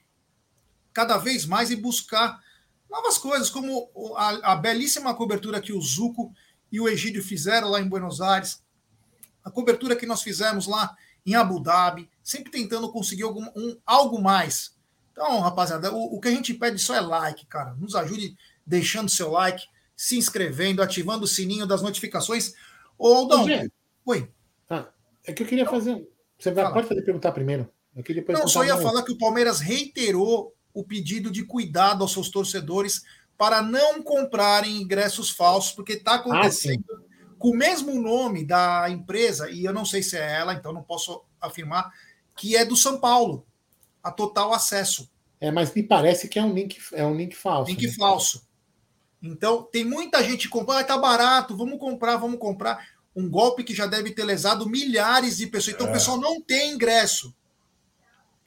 cada vez mais e buscar novas coisas, como a, a belíssima cobertura que o Zuco e o Egídio fizeram lá em Buenos Aires, a cobertura que nós fizemos lá em Abu Dhabi, sempre tentando conseguir algum, um, algo mais. Então, rapaziada, o, o, que a gente pede só é like, cara. Nos ajude deixando seu like, se inscrevendo, ativando o sininho das notificações. Ô, Aldão, oi. Ah, é que eu queria fazer. Você vai, pode fazer perguntar primeiro. Não, só ia mais. falar que o Palmeiras reiterou o pedido de cuidado aos seus torcedores para não comprarem ingressos falsos, porque está acontecendo ah, com o mesmo nome da empresa, e eu não sei se é ela, então não posso afirmar, que é do São Paulo, a total acesso. É, mas me parece que é um link, é um link falso. Link né? falso. Então, tem muita gente comprando, ah, tá barato, vamos comprar, vamos comprar. Um golpe que já deve ter lesado milhares de pessoas. Então, É. o pessoal não tem ingresso.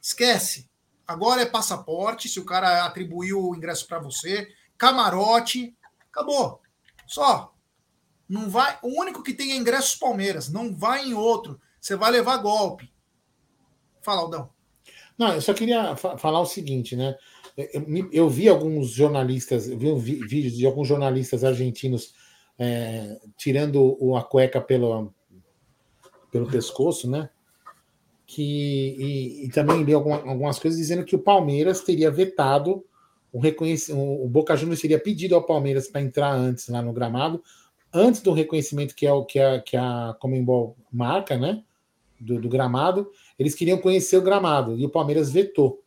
Esquece. Agora é passaporte, se o cara atribuiu o ingresso para você, camarote, acabou. Só. Não vai, o único que tem é ingressos Palmeiras, não vai em outro. Você vai levar golpe. Fala, Aldão. Não, eu só queria fa- falar o seguinte, né? Eu, eu- vi alguns jornalistas, eu vi um vi- vídeos de alguns jornalistas argentinos é, tirando a cueca pelo, pelo pescoço, né? Que, e, e também li alguma- algumas coisas dizendo que o Palmeiras teria vetado o reconhecimento, o Boca Juniors teria pedido ao Palmeiras para entrar antes lá no gramado, antes do reconhecimento que é o que a, que a Comembol marca, né? Do, do gramado, eles queriam conhecer o gramado e o Palmeiras vetou.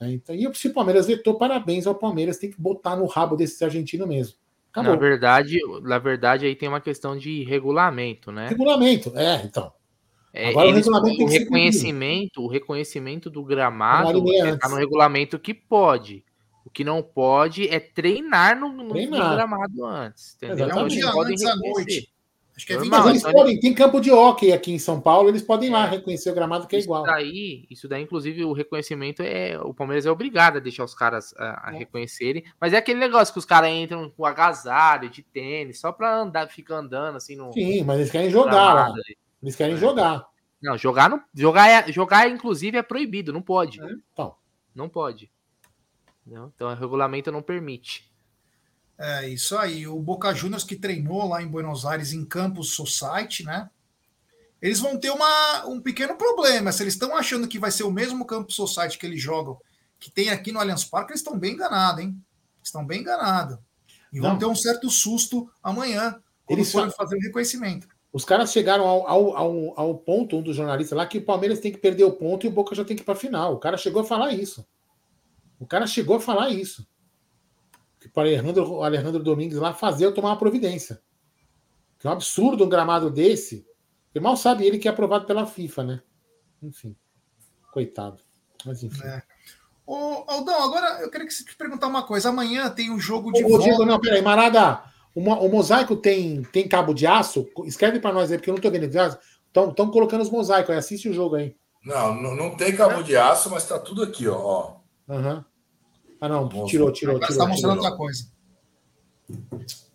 né? Então, e se o Palmeiras vetou, parabéns ao Palmeiras, tem que botar no rabo desses argentinos mesmo. Acabou. Na verdade, na verdade, aí tem uma questão de regulamento, né? Regulamento, é, então. É, Agora o eles- regulamento tem o que ser reconhecimento, o reconhecimento do gramado está antes. no regulamento que pode. O que não pode é treinar no, no- no Treinar. gramado antes. Entendeu? Exatamente. Então, É um eles dia podem antes à reconhecer. noite. Acho que é 20 Normal, Mas eles então podem, tem campo de hóquei aqui em São Paulo, eles podem ir lá reconhecer o gramado que é Isso igual. daí, isso daí, inclusive, o reconhecimento é. O Palmeiras é obrigado a deixar os caras a, a É. reconhecerem. Mas é aquele negócio que os caras entram com agasalho de tênis, só pra andar, ficar andando assim no. Sim, mas eles querem jogar lá. Eles querem É. jogar. Não, jogar não. Jogar, é, jogar, inclusive, é proibido, não pode. Então, Não pode. Entendeu? Então o regulamento não permite. É isso aí. O Boca Juniors que treinou lá em Buenos Aires em Campus Society, né? Eles vão ter uma, um pequeno problema. Se eles estão achando que vai ser o mesmo Campus Society que eles jogam, que tem aqui no Allianz Parque, eles estão bem enganados, hein? Estão bem enganados. E vão Não. ter um certo susto amanhã, quando Eles forem fa- fazer o reconhecimento. os caras chegaram ao, ao, ao, ao ponto, um dos jornalistas lá, que o Palmeiras tem que perder o ponto e o Boca já tem que ir para final. O cara chegou a falar isso. O cara chegou a falar isso. Para Alejandro, o Alejandro Domingues lá fazer eu tomar uma providência. Que é um absurdo um gramado desse. E mal sabe ele que é aprovado pela FIFA, né? Enfim. Coitado. Mas enfim. É. Ô, Aldão, agora eu queria que você te perguntar uma coisa. Amanhã tem um jogo de Ô. Diego, não, peraí, Marada, o, mo- o mosaico tem, tem cabo de aço? Escreve para nós aí, porque eu não tô vendo. Estão colocando os mosaicos aí, assiste o jogo aí. Não, não, não tem cabo de aço, mas tá tudo aqui, ó. ó. Ah, não, Moço. tirou, tirou, você tirou. está mostrando tirou. outra coisa.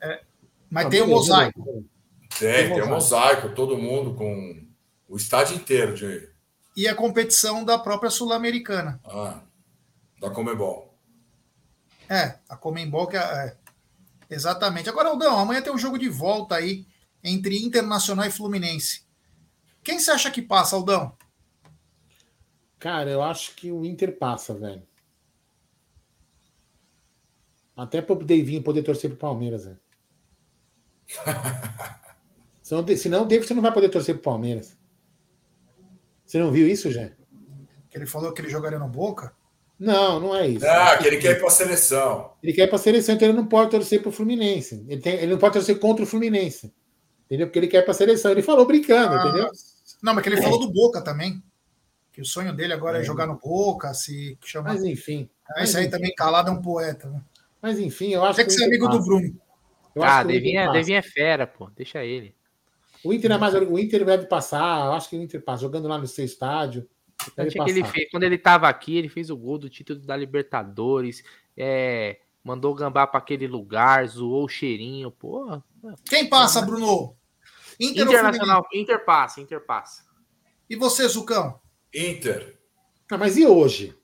É, mas Ah, tem o beleza, mosaico. Tem, tem um mosaico, todo mundo com o estádio inteiro de, E a competição da própria Sul-Americana. ah, da Comebol. É, a Comembol que é, é. Exatamente. Agora, Aldão, amanhã tem um jogo de volta aí entre Internacional e Fluminense. Quem você acha que passa, Aldão? Cara, eu acho que o Inter passa, velho. Até pro Davinho poder torcer pro Palmeiras, velho. Senão, o David você não vai poder torcer pro Palmeiras. Você não viu isso, Jé? Que ele falou que ele jogaria no Boca. Não, não é isso. Ah, que ele quer ir para a seleção. Ele quer ir pra seleção, então ele não pode torcer pro Fluminense. Ele, tem- ele não pode torcer contra o Fluminense. Entendeu? Porque ele quer ir pra seleção. Ele falou brincando, Ah, entendeu? Não, mas que ele falou do Boca também. Que o sonho dele agora é, É. jogar no Boca, se chama. Mas enfim. Esse aí também calado é um poeta. Né? Mas enfim, eu acho Tem que ser Inter amigo do passa. Bruno. Eu Ah, Devinho é, passa. Devinho é fera, pô. Deixa ele. O Inter é mais. O Inter deve passar. Eu acho que o Inter passa. Jogando lá no seu estádio. Deve Tanto é que ele fez, quando ele tava aqui, ele fez o gol do título da Libertadores. É, mandou o gambá pra aquele lugar, zoou o cheirinho. Pô, Quem passa, Bruno? Inter? Internacional, Inter passa, Inter passa. E você, Zucão? Inter. Ah, mas e hoje?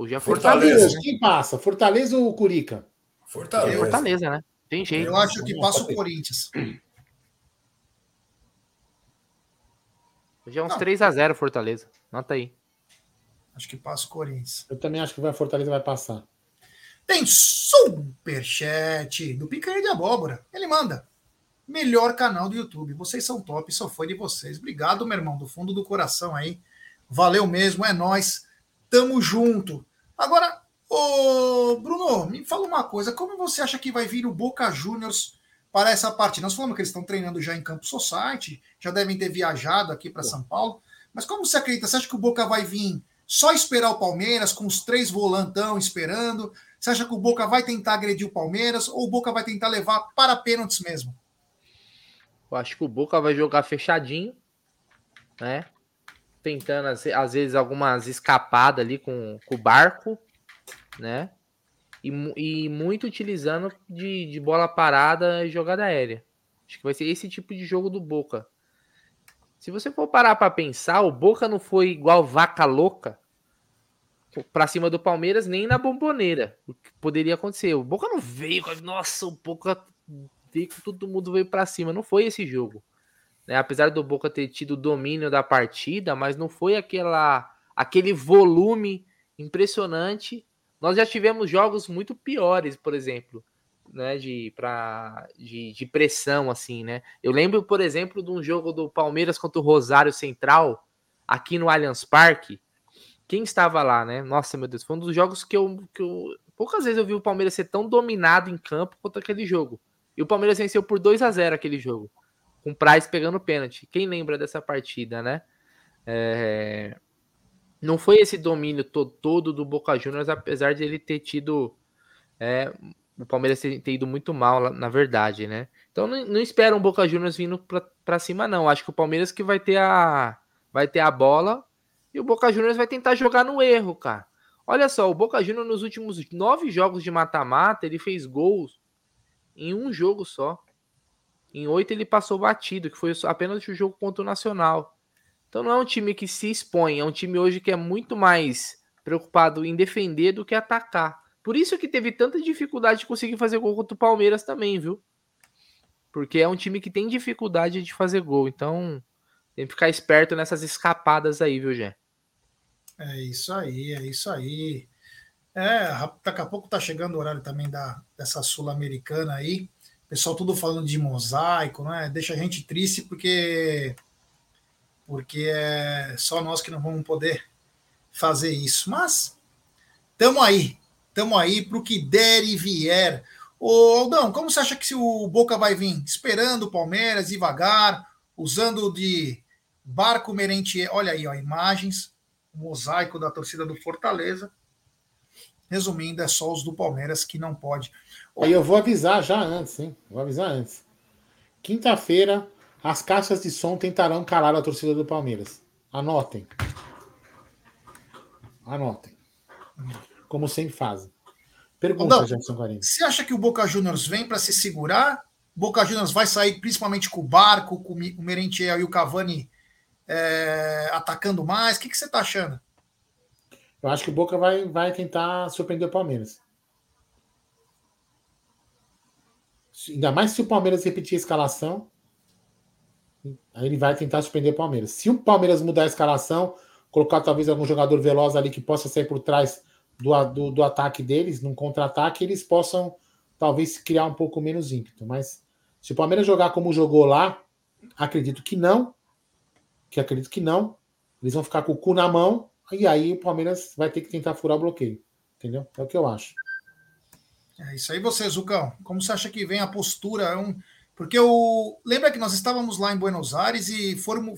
Hoje é Fortaleza. Fortaleza. Quem passa? Fortaleza ou Curica? Fortaleza. É Fortaleza, né? Tem jeito. Eu acho que passa o Corinthians. Hoje é uns Não. 3x0 Fortaleza. Nota aí. Acho que passa o Corinthians. Eu também acho que vai Fortaleza vai passar. Tem superchat do Picanha de Abóbora. Ele manda. Melhor canal do YouTube. Vocês são top, só foi de vocês. Obrigado, meu irmão, do fundo do coração aí. Valeu mesmo, é nós. Tamo junto. Agora, ô Bruno, me fala uma coisa. Como você acha que vai vir o Boca Juniors para essa partida? Nós falamos que eles estão treinando já em Campo Society, já devem ter viajado aqui para São Paulo. Mas como você acredita? Você acha que o Boca vai vir só esperar o Palmeiras, com os três volantão esperando? Você acha que o Boca vai tentar agredir o Palmeiras ou o Boca vai tentar levar para pênaltis mesmo? Eu acho que o Boca vai jogar fechadinho, né? Tentando, às vezes, algumas escapadas ali com, com o barco, né? E, e muito utilizando de, de bola parada e jogada aérea. Acho que vai ser esse tipo de jogo do Boca. Se você for parar para pensar, o Boca não foi igual vaca louca para cima do Palmeiras nem na bomboneira. O que poderia acontecer? O Boca não veio, nossa, o Boca veio, todo mundo veio para cima. Não foi esse jogo. Né? Apesar do Boca ter tido o domínio da partida, mas não foi aquela aquele volume impressionante. Nós já tivemos jogos muito piores, por exemplo né, de, pra, de, de, pressão, assim, né? Eu lembro, por exemplo, de um jogo do Palmeiras contra o Rosário Central, aqui no Allianz Parque. Quem estava lá, né? Nossa, meu Deus, foi um dos jogos que eu, que eu. Poucas vezes eu vi o Palmeiras ser tão dominado em campo quanto aquele jogo. E o Palmeiras venceu por 2 a 0 aquele jogo. Com o Price pegando pênalti. Quem lembra dessa partida, né? É... Não foi esse domínio todo, todo do Boca Juniors, apesar de ele ter tido é, o Palmeiras ter, ter ido muito mal, na verdade, né? Então não, não espera um Boca Juniors vindo para cima, não. Acho que o Palmeiras que vai ter a vai ter a bola e o Boca Juniors vai tentar jogar no erro, cara. Olha só, o Boca Juniors nos últimos nove jogos de mata-mata, ele fez gols em um jogo só. Em oito ele passou batido, que foi apenas o jogo contra o Nacional. Então não é um time que se expõe, é um time hoje que é muito mais preocupado em defender do que atacar. Por isso que teve tanta dificuldade de conseguir fazer gol contra o Palmeiras também, viu? Porque é um time que tem dificuldade de fazer gol. Então, tem que ficar esperto nessas escapadas aí, viu, Gé? É isso aí, é isso aí. É, daqui a pouco tá chegando o horário também da, dessa Sul-Americana aí. Pessoal tudo falando de mosaico, né? Deixa a gente triste porque porque é só nós que não vamos poder fazer isso. Mas estamos aí, Estamos aí para o que der e vier. Ô Aldão, como você acha que se o Boca vai vir? Esperando o Palmeiras devagar, usando de barco Merentier. Olha aí, ó, imagens, mosaico da torcida do Fortaleza. Resumindo, é só os do Palmeiras que não pode. Aí eu vou avisar já antes, hein? Vou avisar antes. Quinta-feira, as caixas de som tentarão calar a torcida do Palmeiras. Anotem. Anotem como sempre fazem. Pergunta, Não, Jefferson. Você acha que o Boca Juniors vem para se segurar? Boca Juniors vai sair principalmente com o Barco, com o Merentiel e o Cavani é, atacando mais? O que, que você está achando? Eu acho que o Boca vai, vai tentar surpreender o Palmeiras. Ainda mais se o Palmeiras repetir a escalação. Aí ele vai tentar surpreender o Palmeiras. Se o Palmeiras mudar a escalação, colocar talvez algum jogador veloz ali que possa sair por trás do, do, do ataque deles, num contra-ataque, eles possam talvez criar um pouco menos ímpeto. Mas se o Palmeiras jogar como jogou lá, acredito que não. Que acredito que não. Eles vão ficar com o cu na mão. E aí o Palmeiras vai ter que tentar furar o bloqueio. Entendeu? É o que eu acho. É isso aí, você, Zucão. Como você acha que vem a postura? É um... Porque o. Lembra que nós estávamos lá em Buenos Aires e foram.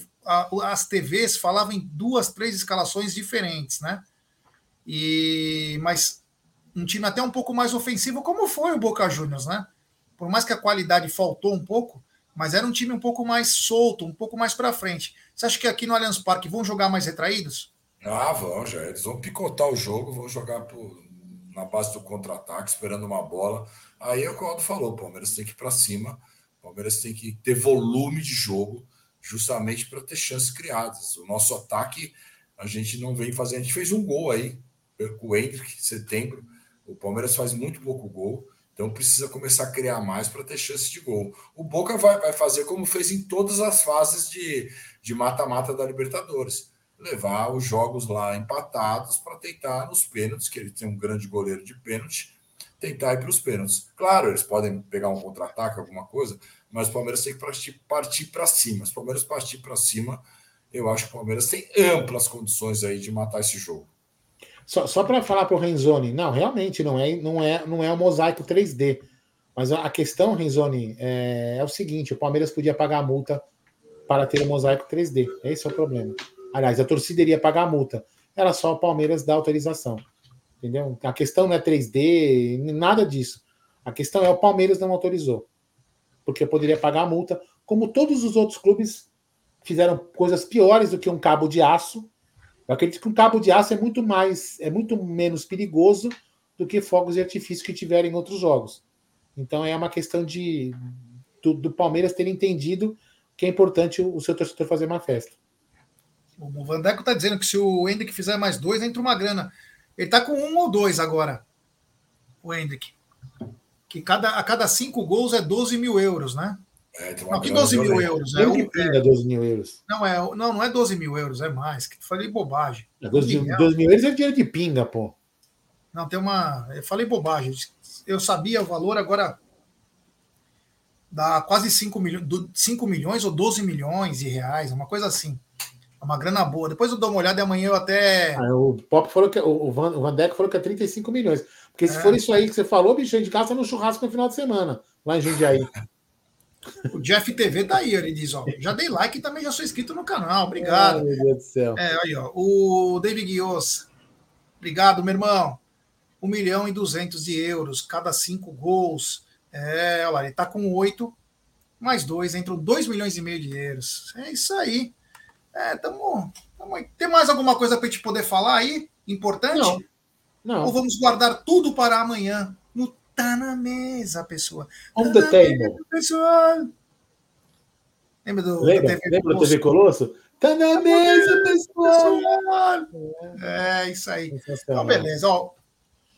As TVs falavam em duas, três escalações diferentes, né? E mas um time até um pouco mais ofensivo, como foi o Boca Juniors, né? Por mais que a qualidade faltou um pouco, mas era um time um pouco mais solto, um pouco mais para frente. Você acha que aqui no Allianz Parque vão jogar mais retraídos? Ah, vão, já. Eles vão picotar o jogo, vão jogar por, na base do contra-ataque, esperando uma bola. Aí é o que o Aldo falou: o Palmeiras tem que ir para cima, o Palmeiras tem que ter volume de jogo, justamente para ter chances criadas. O nosso ataque, a gente não vem fazendo. A gente fez um gol aí, com o Hendrick em setembro. O Palmeiras faz muito pouco gol, então precisa começar a criar mais para ter chance de gol. O Boca vai, vai fazer como fez em todas as fases de mata-mata da Libertadores. Levar os jogos lá empatados para tentar nos pênaltis, que ele tem um grande goleiro de pênalti, tentar ir para os pênaltis. Claro, eles podem pegar um contra-ataque, alguma coisa, mas o Palmeiras tem que partir, para cima. Se o Palmeiras partir para cima, eu acho que o Palmeiras tem amplas condições aí de matar esse jogo. Só, só para falar para o Renzoni, não, realmente não é, não é, não é um mosaico 3D. Mas a questão, Renzoni, é, é o seguinte: o Palmeiras podia pagar a multa para ter o um mosaico 3D. Esse é o problema. Aliás, a torcida iria pagar a multa. Era só o Palmeiras dar autorização. Entendeu? A questão não é 3D, nada disso. A questão é o Palmeiras não autorizou. Porque poderia pagar a multa, como todos os outros clubes fizeram coisas piores do que um cabo de aço. Eu acredito que um cabo de aço é muito mais, é muito menos perigoso do que fogos de artifício que tiveram em outros jogos. Então é uma questão de do, do Palmeiras ter entendido que é importante o, o seu torcedor fazer uma festa. O Vandeco está dizendo que se o Hendrick fizer mais dois, entra uma grana. Ele está com um ou dois agora, o Hendrick. Que cada, a cada cinco gols é 12 mil euros, né? É, não, que 12 mil euros? É, o, é, 12 mil euros. Não, é, não, não é 12 mil euros, é mais. Que falei bobagem. É 12, 12 mil euros é dinheiro de pinga, pô. Não, tem uma. Eu falei bobagem. Eu sabia o valor, agora dá quase 5 milhões, 5 milhões ou 12 milhões de reais, uma coisa assim. É uma grana boa. Depois eu dou uma olhada e amanhã eu até. Ah, o Pop falou que o Van, o Van Deck falou que é 35 milhões. Porque se é. for isso aí que você falou, bicho, a gente gasta no churrasco no final de semana, lá em Jundiaí. O Jeff TV tá aí, ele diz, ó. Já dei like e também já sou inscrito no canal. Obrigado. Meu Deus do céu. É, aí, ó. O David Guios. Obrigado, meu irmão. 1 milhão e 200 de euros, cada cinco gols. É, olha lá, ele tá com oito, mais dois, entram 2 milhões e meio de euros. É isso aí. É, tamo, tamo Tem mais alguma coisa para gente poder falar aí? Importante? Não. Não. Ou vamos guardar tudo para amanhã? No Tá na Mesa, pessoa. On tá the table. Mesa, pessoal. Lembra do, lembra, TV, lembra do TV Colosso? Tá na tá mesa, pessoal. É, isso aí. Então, beleza. Ó,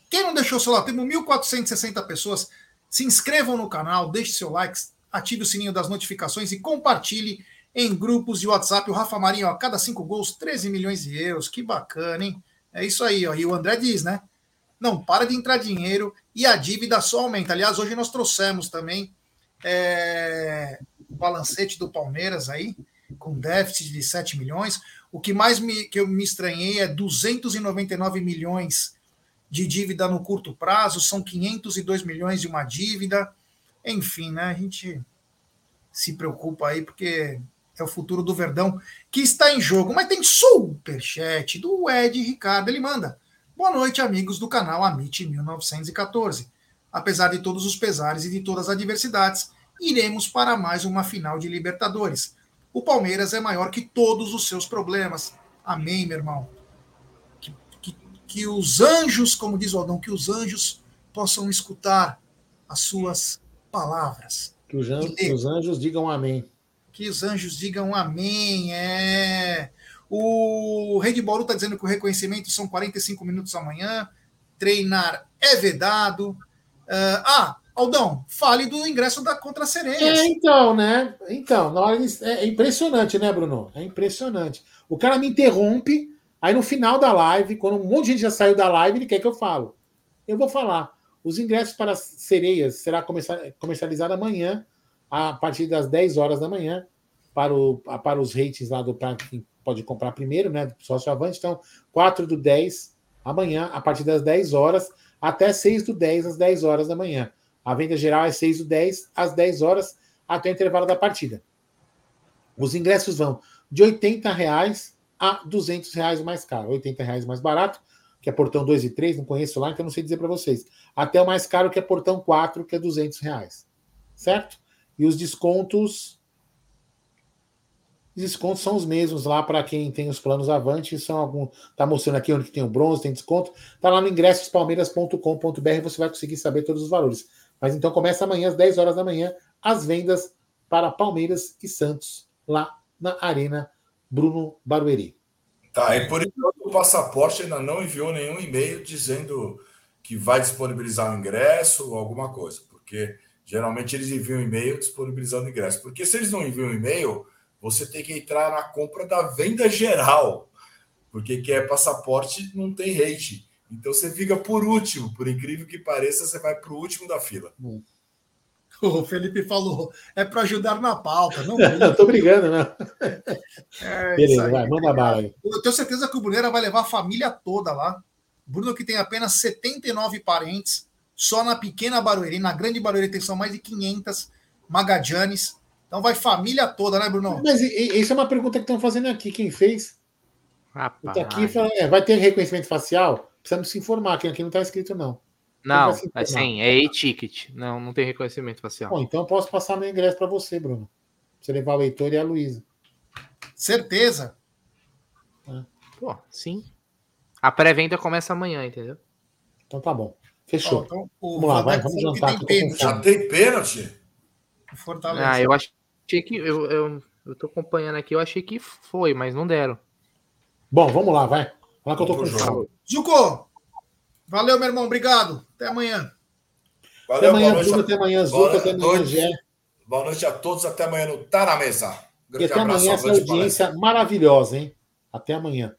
quem não deixou seu like, temos 1.460 pessoas. Se inscrevam no canal, deixe seu like, ative o sininho das notificações e compartilhe em grupos de WhatsApp. O Rafa Marinho, ó, cada cinco gols, 13 milhões de euros. Que bacana, hein? É isso aí, ó. E o André diz, né? Não para de entrar dinheiro e a dívida só aumenta. Aliás, hoje nós trouxemos também é, o balancete do Palmeiras aí, com déficit de 7 milhões. O que mais me, que eu me estranhei é 299 milhões de dívida no curto prazo, são 502 milhões de uma dívida. Enfim, né? A gente se preocupa aí porque é o futuro do Verdão que está em jogo. Mas tem superchat do Ed Ricardo. Ele manda. Boa noite, amigos do canal Amit 1914. Apesar de todos os pesares e de todas as adversidades, iremos para mais uma final de Libertadores. O Palmeiras é maior que todos os seus problemas. Amém, meu irmão. Que, que, que os anjos, como diz o Aldão, que os anjos possam escutar as suas palavras. Que os anjos, que os anjos digam amém. Que os anjos digam amém. É. O Rei de Bauru está dizendo que o reconhecimento são 45 minutos amanhã. Treinar é vedado. Uh, ah, Aldão, fale do ingresso da Contra Sereias. É, então, né? Então, na hora de... é impressionante, né, Bruno? É impressionante. O cara me interrompe, aí no final da live, quando um monte de gente já saiu da live, ele quer que eu falo. Eu vou falar. Os ingressos para Sereias será comercializado amanhã, a partir das 10 horas da manhã, para, o, para os ratings lá do Parque pode comprar primeiro, né? Sócio avante. Então, 4 do 10 amanhã, a partir das 10 horas, até 6 do 10 às 10 horas da manhã. A venda geral é 6 do 10 às 10 horas, até o intervalo da partida. Os ingressos vão de 80 reais a 200 reais o mais caro. 80 reais mais barato, que é portão 2 e 3, não conheço lá, então não sei dizer para vocês. Até o mais caro, que é portão 4, que é 200 reais. Certo? E os descontos os descontos são os mesmos lá para quem tem os planos Avante. São algum. Tá mostrando aqui onde tem o bronze, tem desconto. Tá lá no ingressospalmeiras.com.br, você vai conseguir saber todos os valores. Mas então começa amanhã às 10 horas da manhã as vendas para Palmeiras e Santos lá na Arena Bruno Barueri. Tá, e por enquanto o passaporte ainda não enviou nenhum e-mail dizendo que vai disponibilizar o ingresso ou alguma coisa, porque geralmente eles enviam e-mail disponibilizando ingresso. Porque se eles não enviam e-mail, você tem que entrar na compra da venda geral, porque quem é passaporte não tem rate. Então você fica por último, por incrível que pareça, você vai para o último da fila. O Felipe falou, é para ajudar na pauta, não? Estou brigando, né? É, Beleza, vai, manda bala. Eu tenho certeza que o Bruneira vai levar a família toda lá. Bruno que tem apenas 79 parentes, só na pequena Barueri, na grande Barueri tem são mais de 500 Magadianes. Então vai família toda, né, Bruno? Mas isso é uma pergunta que estão fazendo aqui. Quem fez? Rapaz. Tá aqui, fala, é, vai ter reconhecimento facial? Precisamos se informar, que aqui não está escrito, não. Não, informar. assim, é e-ticket. Não, não tem reconhecimento facial. Bom, então eu posso passar meu ingresso para você, Bruno. Pra Você levar o Heitor e a Luísa. Certeza. Pô, sim. A pré-venda começa amanhã, entendeu? Então tá bom. Ó, Fechou. então, o Vamos lá, vai, vamos jantar, tem pênalti. Já tem pênalti? o Fortaleza. Ah, eu achei que. Eu, eu, eu tô acompanhando aqui, eu achei que foi, mas não deram. Bom, vamos lá, vai. Lá que eu tô com jogo. Zuco, valeu, meu irmão. Obrigado. Até amanhã. Até Valeu, amanhã, boa Bruno. noite. Até amanhã, Boa Zuca. noite Até a amanhã. Gé. Boa noite a todos. Até amanhã no Tá na Mesa. E Grande até abraço. amanhã essa audiência maravilhosa, hein? Até amanhã.